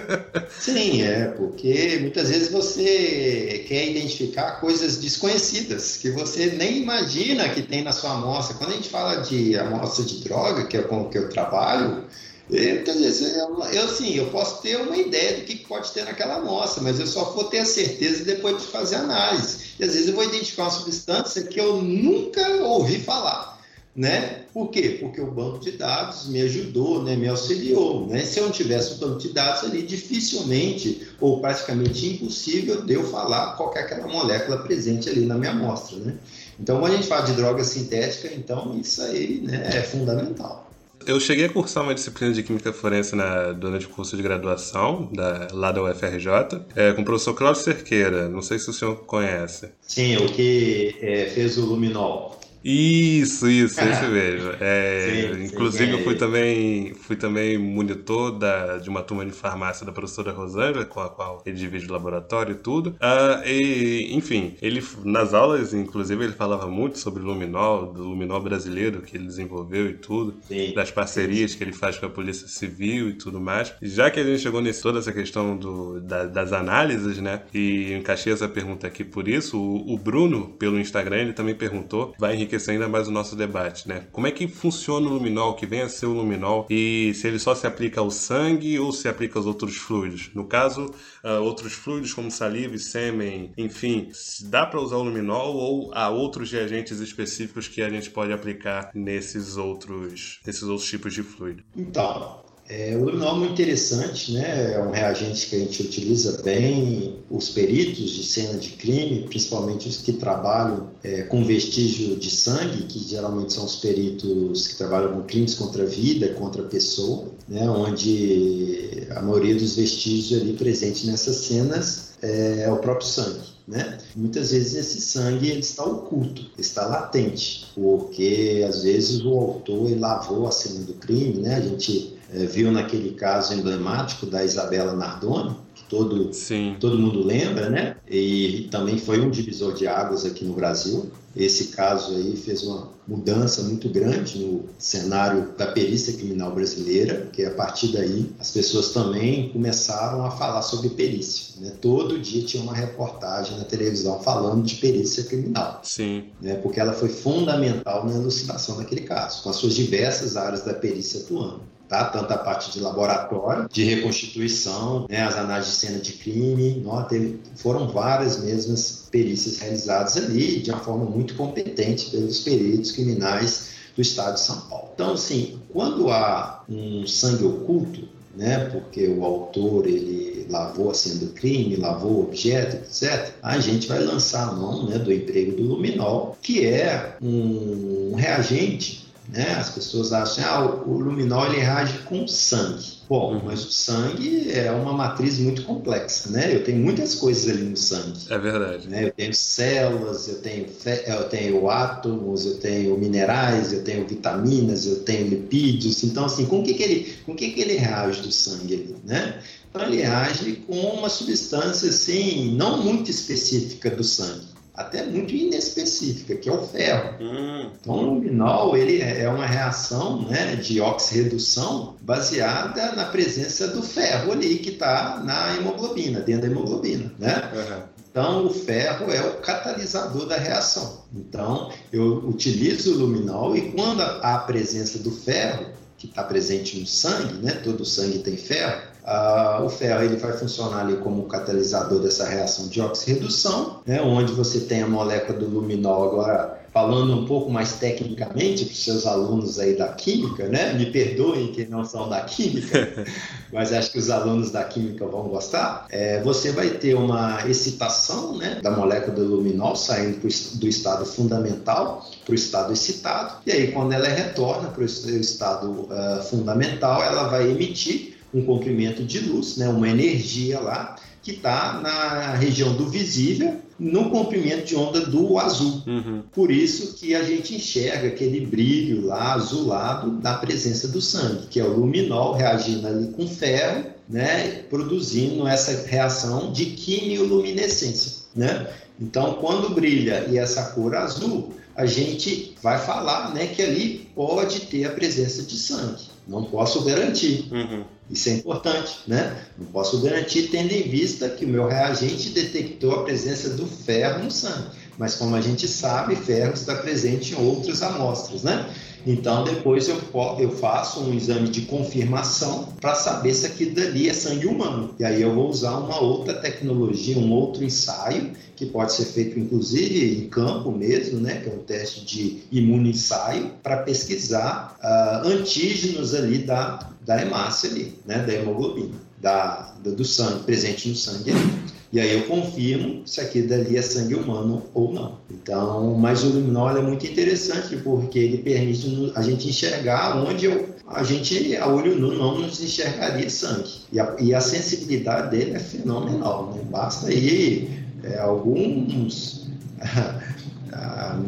Sim, é, porque muitas vezes você quer identificar coisas desconhecidas que você nem imagina que tem na sua amostra. Quando a gente fala de amostra de droga, que é com o que eu trabalho, Muitas vezes, eu, eu, sim, eu posso ter uma ideia do que pode ter naquela amostra, mas eu só vou ter a certeza depois de fazer análise. E às vezes eu vou identificar uma substância que eu nunca ouvi falar. Né? Por quê? Porque o banco de dados me ajudou, né? me auxiliou. Né? Se eu não tivesse o banco de dados ali, dificilmente ou praticamente impossível de eu falar qual é aquela molécula presente ali na minha amostra. Né? Então, quando a gente fala de droga sintética, então isso aí né, é fundamental. Eu cheguei a cursar uma disciplina de Química Forense na, durante o curso de graduação, da, lá da UFRJ, é, com o professor Cláudio Cerqueira. Não sei se o senhor conhece. Sim, o que é, fez o luminol. Isso, isso, esse mesmo. É, sim, inclusive, sim, é eu fui também, fui também monitor da, de uma turma de farmácia da professora Rosângela, com a qual ele divide o laboratório e tudo. Uh, e, enfim, ele nas aulas, inclusive, ele falava muito sobre o luminol, do luminol brasileiro que ele desenvolveu e tudo, sim, das parcerias que ele faz com a Polícia Civil e tudo mais. Já que a gente chegou nesse toda essa questão do, da, das análises, né? E encaixei essa pergunta aqui por isso, o, o Bruno, pelo Instagram, ele também perguntou, vai enriquecer enriquecer ainda mais o nosso debate, né? Como é que funciona o luminol, que vem a ser o luminol, e se ele só se aplica ao sangue ou se aplica aos outros fluidos? No caso, uh, outros fluidos como saliva e sêmen, enfim, dá para usar o luminol ou há outros reagentes específicos que a gente pode aplicar nesses outros, nesses outros tipos de fluido? Então, é, o luminol é muito interessante, né? É um reagente que a gente utiliza bem. Os peritos de cena de crime, principalmente os que trabalham é, com vestígio de sangue, que geralmente são os peritos que trabalham com crimes contra a vida, contra a pessoa, né? Onde a maioria dos vestígios ali presentes nessas cenas é, é o próprio sangue. Né? Muitas vezes esse sangue ele está oculto, está latente, porque às vezes o autor lavou a cena do crime, né? A gente viu naquele caso emblemático da Isabela Nardoni, que todo, Sim. todo mundo lembra, né? E também foi um divisor de águas aqui no Brasil. Esse caso aí fez uma mudança muito grande no cenário da perícia criminal brasileira, que a partir daí as pessoas também começaram a falar sobre perícia. Né? Todo dia tinha uma reportagem na televisão falando de perícia criminal. Sim. Né? Porque ela foi fundamental na elucidação daquele caso, com as suas diversas áreas da perícia atuando tá? tanto a parte de laboratório, de reconstituição, né? as análises de cena de crime, ó, foram várias mesmas perícias realizadas ali de uma forma muito competente pelos peritos criminais do estado de São Paulo. Então, assim, quando há um sangue oculto, né, porque o autor ele lavou a cena do crime, lavou o objeto, etc., a gente vai lançar a mão né, do emprego do luminol, que é um reagente né? As pessoas acham que ah, o luminol ele reage com sangue. Bom, uhum. mas o sangue é uma matriz muito complexa, né? Eu tenho muitas coisas ali no sangue. É verdade. Né? Eu tenho células, eu tenho, eu tenho átomos, eu tenho minerais, eu tenho vitaminas, eu tenho lipídios. Então, assim, com o que, que, ele, com que, que ele reage do sangue ali, né? Então, ele reage com uma substância, assim, não muito específica do sangue até muito inespecífica, que é o ferro. Hum. Então, o luminol ele é, é uma reação né, de oxirredução baseada na presença do ferro ali que está na hemoglobina, dentro da hemoglobina. Né? Uhum. Então, o ferro é o catalisador da reação. Então, eu utilizo o luminol e quando há a presença do ferro, que está presente no sangue, né? todo sangue tem ferro, Uh, o ferro ele vai funcionar ali como catalisador dessa reação de oxirredução, né, onde você tem a molécula do luminol agora falando um pouco mais tecnicamente para os seus alunos aí da química, né? Me perdoem que não são da química, mas acho que os alunos da química vão gostar. É, você vai ter uma excitação, né, da molécula do luminol saindo do estado fundamental para o estado excitado, e aí quando ela retorna para o estado uh, fundamental, ela vai emitir um comprimento de luz, né, uma energia lá que está na região do visível, no comprimento de onda do azul. Uhum. Por isso que a gente enxerga aquele brilho lá azulado da presença do sangue, que é o luminol reagindo ali com ferro, né, produzindo essa reação de quimioluminescência, né? Então, quando brilha e essa cor azul, a gente vai falar, né, que ali pode ter a presença de sangue. Não posso garantir. Uhum. Isso é importante, né? Não posso garantir tendo em vista que o meu reagente detectou a presença do ferro no sangue. Mas como a gente sabe, ferro está presente em outras amostras, né? Então depois eu, eu faço um exame de confirmação para saber se aquilo dali é sangue humano. E aí eu vou usar uma outra tecnologia, um outro ensaio, que pode ser feito inclusive em campo mesmo, né? Que é um teste de imunoensaio, para pesquisar uh, antígenos ali da, da hemácia ali, né? Da hemoglobina, da, do sangue, presente no sangue ali. E aí eu confirmo se aquilo dali é sangue humano ou não. Então, mas o luminol é muito interessante porque ele permite a gente enxergar onde eu, a gente, a olho nu, não nos enxergaria sangue. E a, e a sensibilidade dele é fenomenal. Né? Basta aí é, alguns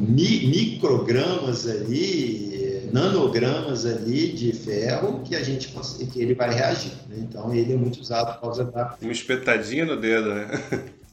microgramas ali, nanogramas ali de ferro que a gente que ele vai reagir. Né? Então ele é muito usado por causa da. Uma espetadinha no dedo, né?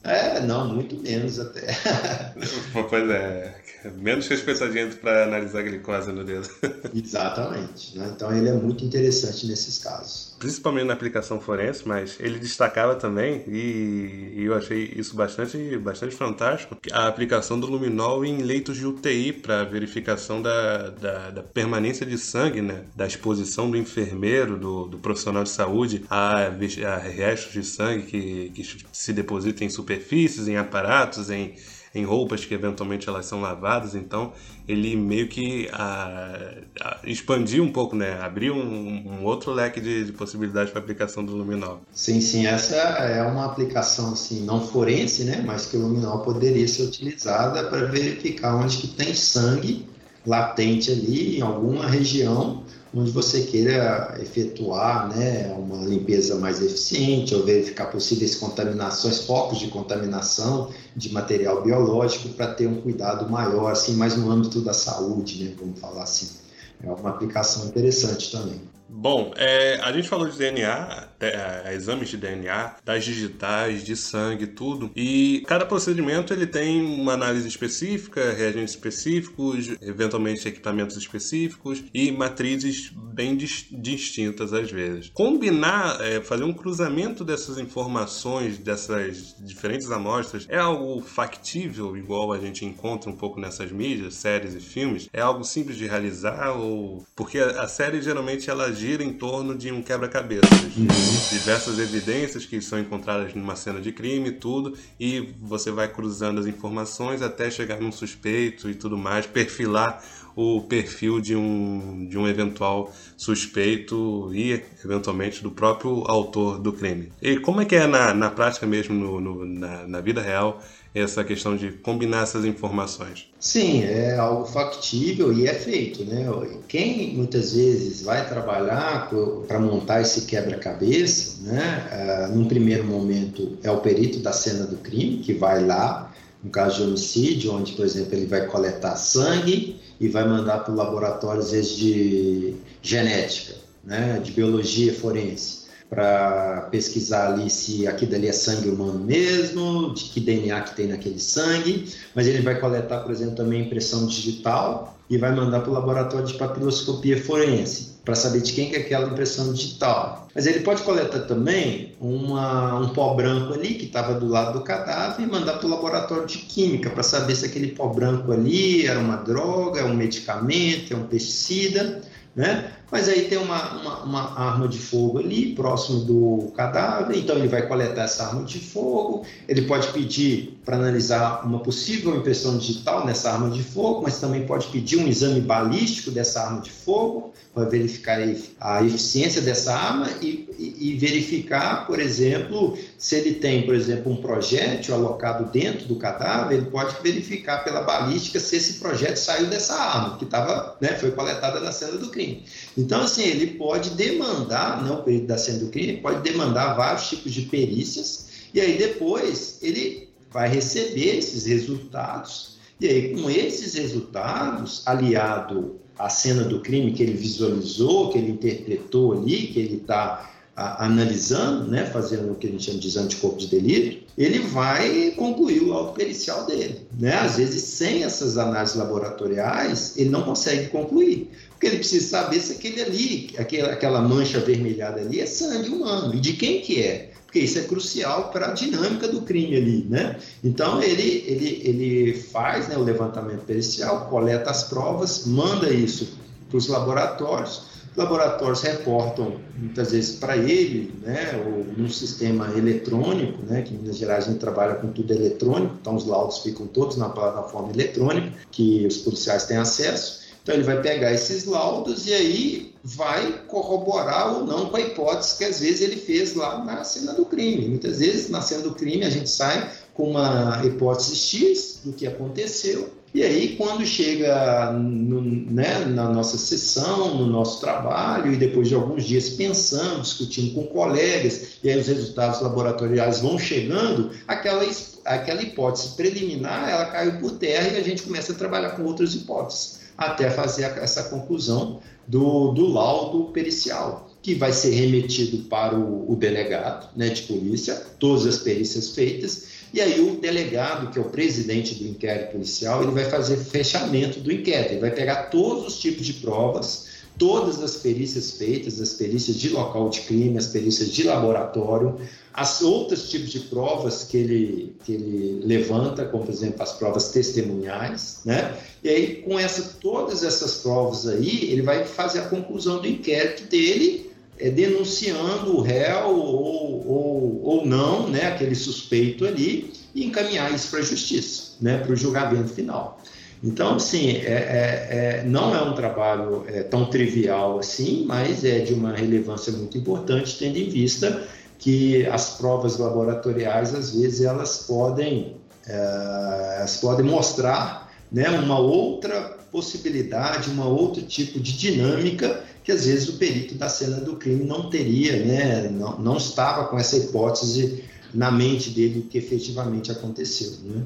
É, não, muito menos até. pois é, menos que as espetadinhas para analisar a glicose no dedo. Exatamente. Né? Então ele é muito interessante nesses casos principalmente na aplicação forense, mas ele destacava também, e, e, eu achei isso bastante, bastante fantástico, a aplicação do luminol em leitos de UTI para verificação da, da, da, permanência de sangue, né? da exposição do enfermeiro, do, do profissional de saúde a, a restos de sangue que, que se depositam em superfícies, em aparatos, em em roupas que eventualmente elas são lavadas, então ele meio que a, a, expandiu um pouco, né? Abriu um, um outro leque de, de possibilidades para aplicação do luminol. Sim, sim, essa é uma aplicação assim não forense, né? Mas que o luminol poderia ser utilizada para verificar onde que tem sangue latente ali em alguma região onde você queira efetuar né, uma limpeza mais eficiente ou verificar possíveis contaminações, focos de contaminação de material biológico para ter um cuidado maior, assim, mais no âmbito da saúde, né, vamos falar assim. É uma aplicação interessante também. Bom, é, a gente falou de DNA, é, é, exames de DNA, das digitais, de sangue, tudo. E cada procedimento ele tem uma análise específica, reagentes específicos, eventualmente equipamentos específicos e matrizes bem dis distintas às vezes. Combinar, é, fazer um cruzamento dessas informações, dessas diferentes amostras, é algo factível, igual a gente encontra um pouco nessas mídias, séries e filmes? É algo simples de realizar ou porque a, a série geralmente ela gira em torno de um quebra-cabeças. Uhum. Diversas evidências que são encontradas numa cena de crime tudo, e você vai cruzando as informações até chegar num suspeito e tudo mais, perfilar o perfil de um, de um eventual suspeito e, eventualmente, do próprio autor do crime. E como é que é na, na prática mesmo, no, no na, na vida real, essa questão de combinar essas informações? Sim, é algo factível e é feito, né? Quem muitas vezes vai trabalhar para montar esse quebra-cabeça, né? Uh, num primeiro momento é o perito da cena do crime que vai lá, no caso de homicídio, onde, por exemplo, ele vai coletar sangue e vai mandar para o laboratório, às vezes, de genética, né? De biologia forense para pesquisar ali se aquilo ali é sangue humano mesmo, de que DNA que tem naquele sangue, mas ele vai coletar, por exemplo, também impressão digital e vai mandar para o laboratório de papiloscopia forense para saber de quem que é aquela impressão digital. Mas ele pode coletar também uma, um pó branco ali que estava do lado do cadáver e mandar para o laboratório de química para saber se aquele pó branco ali era uma droga, é um medicamento, é um pesticida né? Mas aí tem uma, uma, uma, arma de fogo ali próximo do cadáver, então ele vai coletar essa arma de fogo. Ele pode pedir para analisar uma possível impressão digital nessa arma de fogo, mas também pode pedir um exame balístico dessa arma de fogo para verificar a eficiência dessa arma e, e, e, verificar, por exemplo, se ele tem, por exemplo, um projétil alocado dentro do cadáver, ele pode verificar pela balística se esse projétil saiu dessa arma que estava, né, foi coletada na cena do crime. Então, assim, ele pode demandar, não o da cena do crime, pode demandar vários tipos de perícias e aí depois ele vai receber esses resultados e aí com esses resultados aliado a cena do crime que ele visualizou, que ele interpretou ali, que ele está analisando, né, fazendo o que a gente chama de exame de corpo de delito, ele vai concluir o laudo pericial dele. Né? Às vezes, sem essas análises laboratoriais, ele não consegue concluir, porque ele precisa saber se aquele ali, aquela, aquela mancha avermelhada ali é sangue humano, e de quem que é porque isso é crucial para a dinâmica do crime ali, né? Então ele ele, ele faz né, o levantamento pericial, coleta as provas, manda isso para os laboratórios, os laboratórios reportam muitas vezes para ele, né, ou num sistema eletrônico, né, que em Minas Gerais a gente trabalha com tudo eletrônico, então os laudos ficam todos na plataforma eletrônica que os policiais têm acesso Então ele vai pegar esses laudos e aí vai corroborar ou não com a hipótese que às vezes ele fez lá na cena do crime. Muitas vezes na cena do crime a gente sai com uma hipótese X do que aconteceu e aí, quando chega no, né, na nossa sessão, no nosso trabalho, e depois de alguns dias pensando, discutindo com colegas, e aí os resultados laboratoriais vão chegando, aquela, aquela hipótese preliminar ela caiu por terra e a gente começa a trabalhar com outras hipóteses, até fazer essa conclusão do, do laudo pericial que vai ser remetido para o, o delegado né, de polícia, todas as perícias feitas, e aí o delegado, que é o presidente do inquérito policial, ele vai fazer fechamento do inquérito, ele vai pegar todos os tipos de provas, todas as perícias feitas, as perícias de local de crime, as perícias de laboratório, as outros tipos de provas que ele, que ele levanta, como por exemplo as provas testemunhais, né? E aí com essa, todas essas provas aí, ele vai fazer a conclusão do inquérito dele é, denunciando o réu ou, ou, ou não, né, aquele suspeito ali, e encaminhar isso para a justiça, né, para o julgamento final. Então, assim, é, é, é, não é um trabalho é, tão trivial assim, mas é de uma relevância muito importante, tendo em vista que as provas laboratoriais, às vezes, elas podem, é, elas podem mostrar né, uma outra possibilidade, um outro tipo de dinâmica que às vezes o perito da cena do crime não teria, né, não, não estava com essa hipótese na mente dele do que efetivamente aconteceu. Né?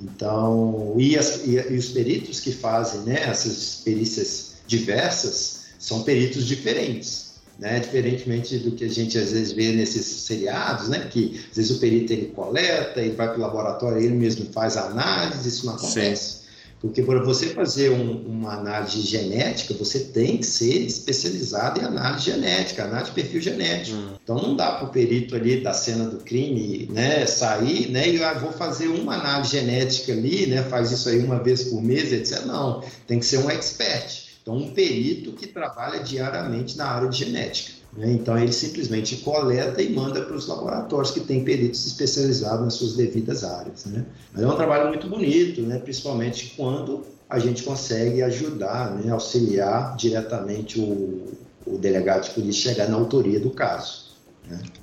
Então, e, as, e, e, os peritos que fazem né, essas perícias diversas são peritos diferentes. Né? Diferentemente do que a gente às vezes vê nesses seriados, né? que às vezes o perito ele coleta, ele vai para o laboratório, ele mesmo faz a análise, isso não acontece. Sim. Porque para você fazer um, uma análise genética, você tem que ser especializado em análise genética, análise de perfil genético. Hum. Então não dá para o perito ali da cena do crime né, sair né, e ah, vou fazer uma análise genética ali, né, faz isso aí uma vez por mês, etc. Não, tem que ser um expert. Então um perito que trabalha diariamente na área de genética. Né? Então, ele simplesmente coleta e manda para os laboratórios que têm peritos especializados nas suas devidas áreas. Né? Mas é um trabalho muito bonito, né? principalmente quando a gente consegue ajudar, né? auxiliar diretamente o, o delegado de polícia chegar na autoria do caso.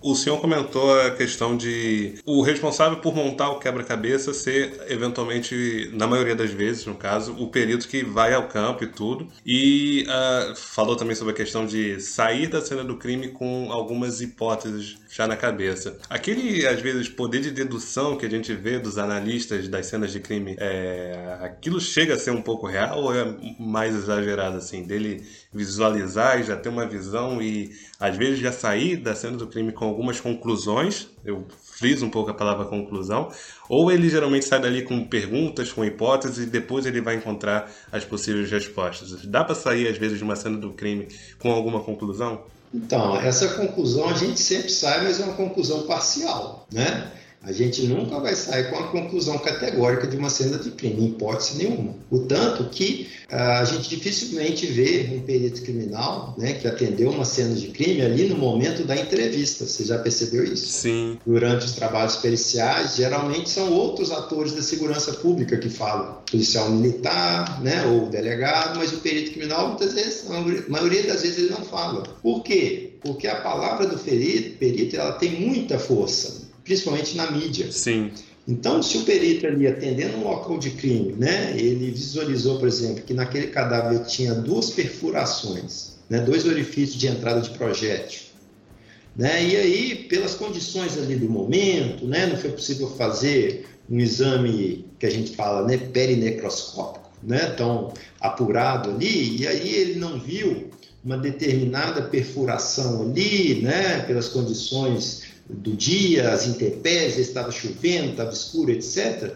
O senhor comentou a questão de o responsável por montar o quebra-cabeça ser, eventualmente, na maioria das vezes, no caso, o perito que vai ao campo e tudo. E uh, falou também sobre a questão de sair da cena do crime com algumas hipóteses já na cabeça. Aquele, às vezes, poder de dedução que a gente vê dos analistas das cenas de crime, é, aquilo chega a ser um pouco real ou é mais exagerado, assim, dele visualizar e já ter uma visão e, às vezes, já sair da cena do crime com algumas conclusões, eu friso um pouco a palavra conclusão, ou ele geralmente sai dali com perguntas, com hipóteses e depois ele vai encontrar as possíveis respostas. Dá para sair, às vezes, de uma cena do crime com alguma conclusão? Então, essa conclusão a gente sempre sai, mas é uma conclusão parcial, né? A gente nunca vai sair com a conclusão categórica de uma cena de crime, em hipótese nenhuma. O tanto que uh, a gente dificilmente vê um perito criminal né, que atendeu uma cena de crime ali no momento da entrevista. Você já percebeu isso? Sim. Durante os trabalhos periciais, geralmente são outros atores da segurança pública que falam. Policial militar, né, ou delegado, mas o perito criminal, muitas vezes, a maioria das vezes, ele não fala. Por quê? Porque a palavra do perito, perito ela tem muita força principalmente na mídia. Sim. Então, se o perito ali atendendo um local de crime, né, ele visualizou, por exemplo, que naquele cadáver tinha duas perfurações, né, dois orifícios de entrada de projétil, né, e aí, pelas condições ali do momento, né, não foi possível fazer um exame que a gente fala, né, perinecroscópico, né, tão apurado ali, e aí ele não viu uma determinada perfuração ali, né, pelas condições do dia, as intempéries, estava chovendo, estava escuro, etc.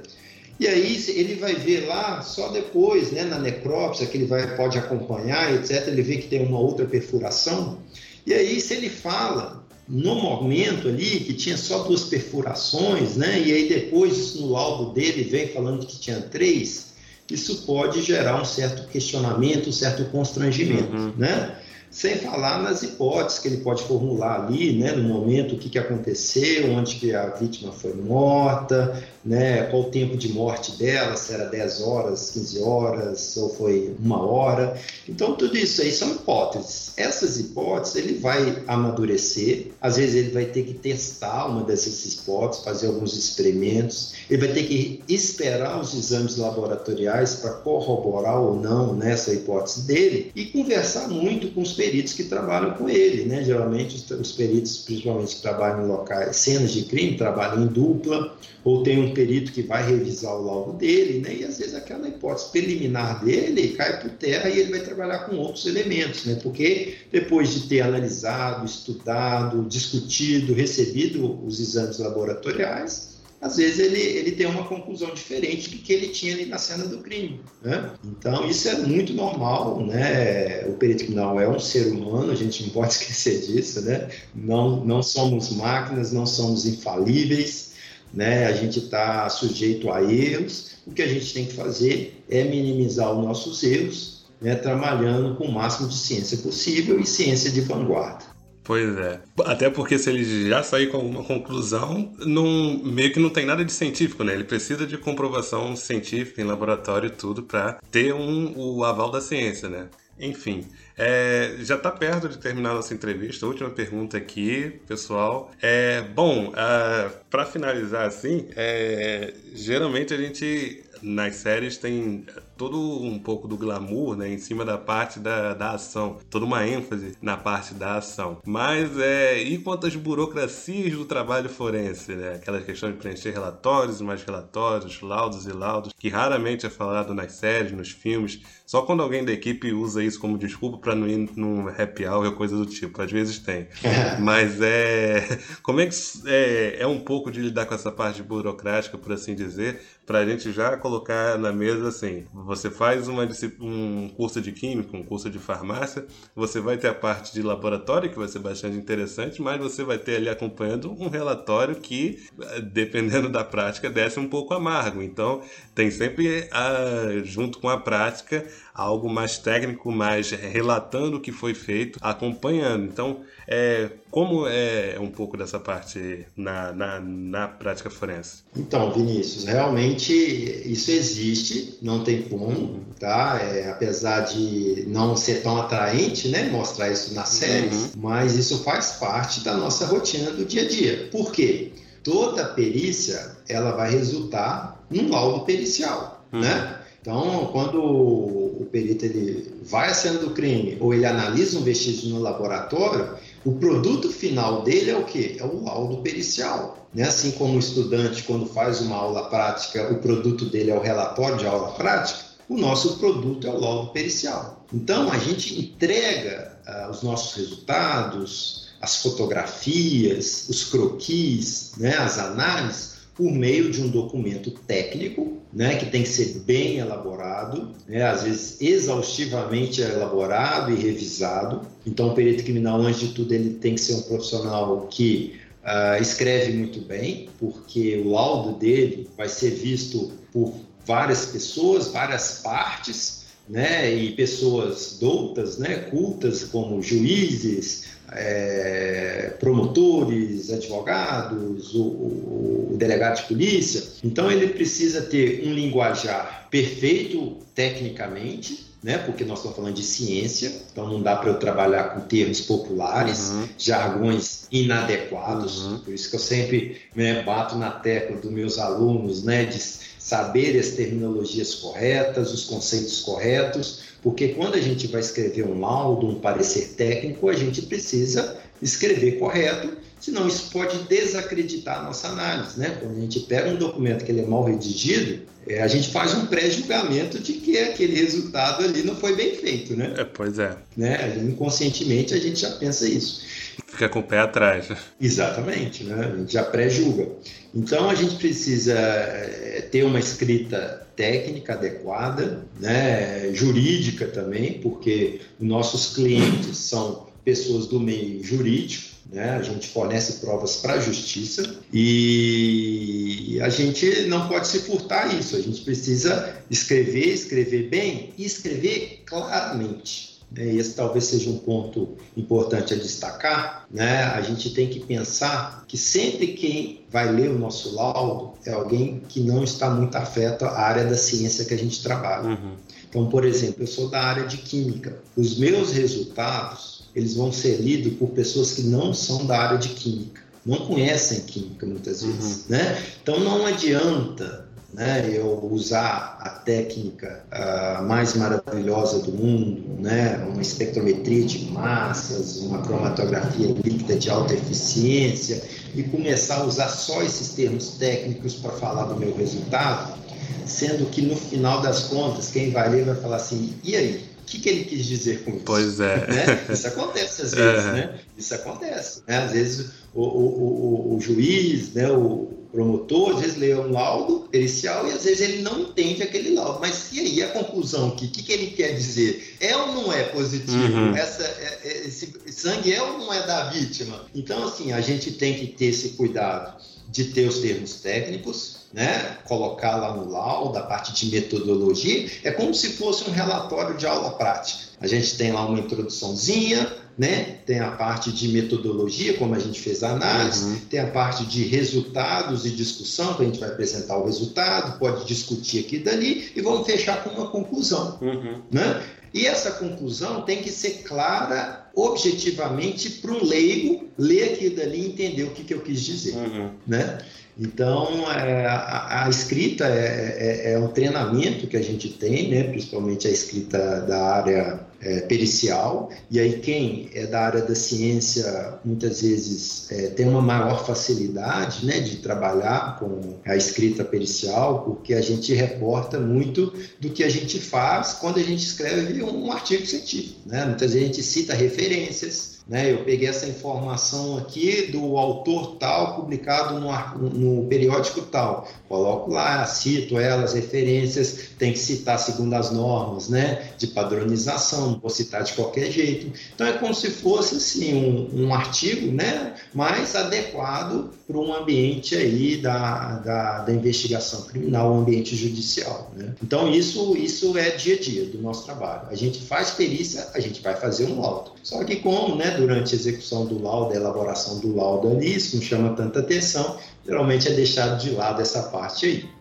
E aí ele vai ver lá só depois, né, na necrópsia, que ele vai, pode acompanhar, etc., ele vê que tem uma outra perfuração. E aí, se ele fala no momento ali que tinha só duas perfurações, né, e aí depois no laudo dele vem falando que tinha três, isso pode gerar um certo questionamento, um certo constrangimento, uhum. né? Sem falar nas hipóteses que ele pode formular ali, né, no momento, o que, que aconteceu, onde que a vítima foi morta, né, qual o tempo de morte dela, se era 10 horas, 15 horas, ou foi uma hora. Então, tudo isso aí são hipóteses. Essas hipóteses ele vai amadurecer, às vezes ele vai ter que testar uma dessas hipóteses, fazer alguns experimentos, ele vai ter que esperar os exames laboratoriais para corroborar ou não nessa hipótese dele e conversar muito com os peritos que trabalham com ele. Né? Geralmente, os, os peritos, principalmente que trabalham em locais, cenas de crime, trabalham em dupla, ou tem um perito que vai revisar o laudo dele, né? e às vezes aquela hipótese preliminar dele cai por terra e ele vai trabalhar com outros elementos, né? porque depois de ter analisado, estudado, discutido, recebido os exames laboratoriais, às vezes ele, ele tem uma conclusão diferente do que ele tinha ali na cena do crime. Né? Então, isso é muito normal. Né? O perito criminal é um ser humano, a gente não pode esquecer disso. Né? Não, não somos máquinas, não somos infalíveis, né? a gente está sujeito a erros. O que a gente tem que fazer é minimizar os nossos erros, né? trabalhando com o máximo de ciência possível e ciência de vanguarda. Pois é. Até porque se ele já sair com alguma conclusão, não, meio que não tem nada de científico, né? Ele precisa de comprovação científica em laboratório e tudo para ter um, o aval da ciência, né? Enfim, é, já está perto de terminar nossa entrevista. última pergunta aqui, pessoal. É, bom, uh, é, para finalizar assim, é, geralmente a gente nas séries tem todo um pouco do glamour, né, em cima da parte da, da ação, toda uma ênfase na parte da ação. Mas é e quanto às burocracias do trabalho forense, né, aquela questão de preencher relatórios e mais relatórios, laudos e laudos, que raramente é falado nas séries, nos filmes. Só quando alguém da equipe usa isso como desculpa para não ir num happy hour ou coisa do tipo. Às vezes tem. Mas é. Como é que é, é um pouco de lidar com essa parte burocrática, por assim dizer, para a gente já colocar na mesa assim: você faz uma, um curso de química, um curso de farmácia, você vai ter a parte de laboratório, que vai ser bastante interessante, mas você vai ter ali acompanhando um relatório que, dependendo da prática, desce um pouco amargo. Então, tem sempre, a, junto com a prática, algo mais técnico, mais relatando o que foi feito, acompanhando. Então, é, como é um pouco dessa parte na, na, na prática forense? Então, Vinícius, realmente isso existe, não tem como, tá? É, apesar de não ser tão atraente, né, mostrar isso nas séries, uhum. mas isso faz parte da nossa rotina do dia a dia. Por quê? Toda perícia, ela vai resultar num laudo pericial, uhum. né? Então, quando o perito ele vai à cena do crime ou ele analisa um vestígio no laboratório, o produto final dele é o quê? É o laudo pericial. Né? Assim como o estudante, quando faz uma aula prática, o produto dele é o relatório de aula prática, o nosso produto é o laudo pericial. Então, a gente entrega uh, os nossos resultados, as fotografias, os croquis, né, as análises, por meio de um documento técnico, né, que tem que ser bem elaborado, né, às vezes exaustivamente elaborado e revisado. Então, o perito criminal, antes de tudo, ele tem que ser um profissional que uh, escreve muito bem, porque o laudo dele vai ser visto por várias pessoas, várias partes, né, e pessoas doutas, né, cultas, como juízes, é, promotores, advogados, o, o, o, delegado de polícia. Então ele precisa ter um linguajar perfeito tecnicamente, né? Porque nós estamos falando de ciência, então não dá para eu trabalhar com termos populares, uhum. jargões inadequados. Uhum. Por isso que eu sempre né, bato na tecla dos meus alunos, né? De saber as terminologias corretas, os conceitos corretos, porque quando a gente vai escrever um laudo, um parecer técnico, a gente precisa escrever correto, senão isso pode desacreditar a nossa análise. Né? Quando a gente pega um documento que ele é mal redigido, é, a gente faz um pré-julgamento de que aquele resultado ali não foi bem feito. Né? É, pois é. Né? Inconscientemente a gente já pensa isso. Fica com o pé atrás. Exatamente, né? a gente já pré-julga. Então a gente precisa é, ter uma escrita técnica adequada, né? jurídica também, porque nossos clientes são pessoas do meio jurídico, né? A gente fornece provas para a justiça e a gente não pode se furtar isso. A gente precisa escrever, escrever bem e escrever claramente. Né, esse talvez seja um ponto importante a destacar, né? a gente tem que pensar que sempre quem vai ler o nosso laudo é alguém que não está muito afeto à área da ciência que a gente trabalha. Uhum. Então, por exemplo, eu sou da área de química. Os meus resultados, eles vão ser lidos por pessoas que não são da área de química, não conhecem química muitas vezes, uhum. né? Então não adianta né, eu usar a técnica uh, mais maravilhosa do mundo, né, uma espectrometria de massas, uma cromatografia líquida de alta eficiência e começar a usar só esses termos técnicos para falar do meu resultado, sendo que no final das contas quem vai ler vai falar assim, e aí? O que, que ele quis dizer com isso? Pois é. Né? Isso acontece às vezes, é. né? Isso acontece. Né? Às vezes o, o, o, o juiz, né, o, promotor, às vezes lê um laudo pericial e às vezes ele não entende aquele laudo. Mas e aí a conclusão? O que, que ele quer dizer? É ou não é positivo? Uhum. Essa, é, é, esse sangue é ou não é da vítima? Então, assim, a gente tem que ter esse cuidado de ter os termos técnicos, né? colocar lá no laudo, a parte de metodologia, é como se fosse um relatório de aula prática. A gente tem lá uma introduçãozinha, né? Tem a parte de metodologia, como a gente fez a análise, uhum. tem a parte de resultados e discussão, que a gente vai apresentar o resultado, pode discutir aqui e dali, e vamos fechar com uma conclusão. Uhum. Né? E essa conclusão tem que ser clara objetivamente para um leigo ler aqui e dali e entender o que, que eu quis dizer. Uhum. Né? Então, é, a, a, escrita é, é, é, um treinamento que a gente tem, né? principalmente a escrita da área é, pericial. E aí, quem é da área da ciência, muitas vezes é, tem uma maior facilidade né, de trabalhar com a escrita pericial, porque a gente reporta muito do que a gente faz quando a gente escreve um artigo científico. Né? Muitas vezes a gente cita referências né? Eu peguei essa informação aqui do autor tal, publicado no, no periódico tal. Coloco lá, cito elas, referências, tem que citar segundo as normas né? de padronização, não vou citar de qualquer jeito. Então é como se fosse assim, um, um artigo né? mais adequado para um ambiente aí da, da, da, investigação criminal, um ambiente judicial. Né? Então isso, isso é dia a dia do nosso trabalho. A gente faz perícia, a gente vai fazer um laudo. Só que como né, durante a execução do laudo, a elaboração do laudo ali, isso não chama tanta atenção, geralmente é deixado de lado essa parte aí.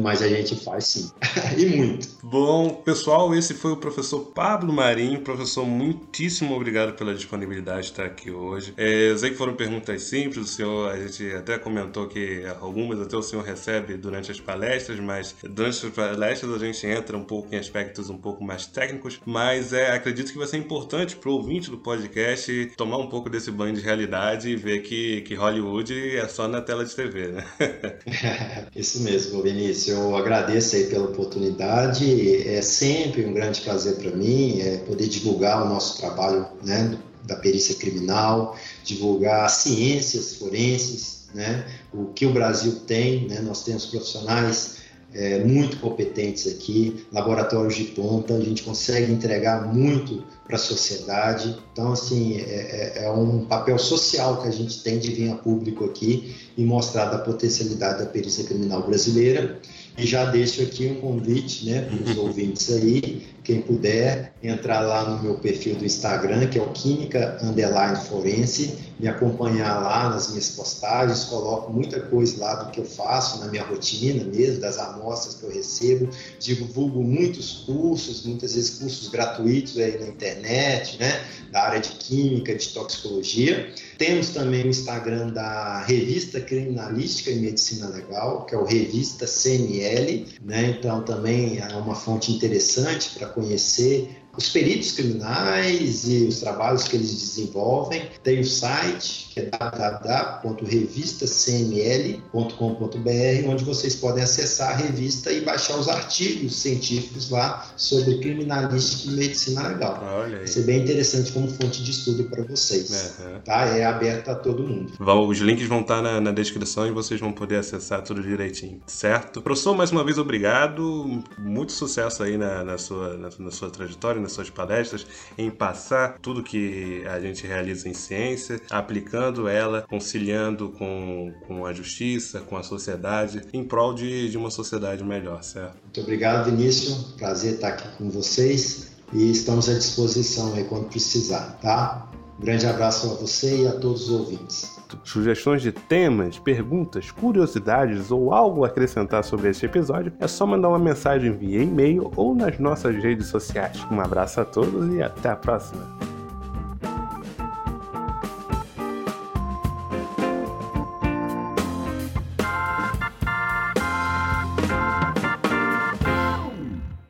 Mas a gente faz sim, e muito. Bom, pessoal, esse foi o professor Pablo Marinho. Professor, muitíssimo obrigado pela disponibilidade de estar aqui hoje. É, eu sei que foram perguntas simples, o senhor, a gente até comentou que algumas até o senhor recebe durante as palestras, mas durante as palestras a gente entra um pouco em aspectos um pouco mais técnicos, mas é, acredito que vai ser importante para o ouvinte do podcast tomar um pouco desse banho de realidade e ver que, que Hollywood é só na tela de TV, né? Isso mesmo, Vinícius. Vinícius, eu agradeço aí pela oportunidade. É sempre um grande prazer para mim é poder divulgar o nosso trabalho né, da perícia criminal, divulgar ciências forenses, né, o que o Brasil tem. Né, nós temos profissionais é, muito competentes aqui, laboratórios de ponta, a gente consegue entregar muito para a sociedade. Então, assim, é, é, é, um papel social que a gente tem de vir a público aqui e mostrar da potencialidade da perícia criminal brasileira. E já deixo aqui um convite né, para os ouvintes aí, quem puder, entrar lá no meu perfil do Instagram, que é o Química Underline Forense, me acompanhar lá nas minhas postagens, coloco muita coisa lá do que eu faço na minha rotina mesmo, das amostras que eu recebo, divulgo muitos cursos, muitas vezes cursos gratuitos aí na internet, né, da área de química, de toxicologia. Temos também o Instagram da Revista Criminalística e Medicina Legal, que é o Revista CNL, né? Então também é uma fonte interessante para conhecer os peritos criminais e os trabalhos que eles desenvolvem. Tem o site, que é www.revistacml.com.br, onde vocês podem acessar a revista e baixar os artigos científicos lá sobre criminalística e medicina legal. Olha Vai ser bem interessante como fonte de estudo para vocês. Uhum. Tá? É aberto a todo mundo. Os links vão estar na, na, descrição e vocês vão poder acessar tudo direitinho, certo? Professor, mais uma vez, obrigado. Muito sucesso aí na, na sua, na, na sua trajetória, nas suas palestras, em passar tudo que a gente realiza em ciência, aplicando ela, conciliando com, com a justiça, com a sociedade, em prol de, de uma sociedade melhor, certo? Muito obrigado, Vinícius. Prazer estar aqui com vocês. e estamos à disposição aí quando precisar, tá? Um grande abraço a você e a todos os ouvintes. Sugestões de temas, perguntas, curiosidades ou algo a acrescentar sobre este episódio, é só mandar uma mensagem via e-mail ou nas nossas redes sociais. Um abraço a todos e até a próxima!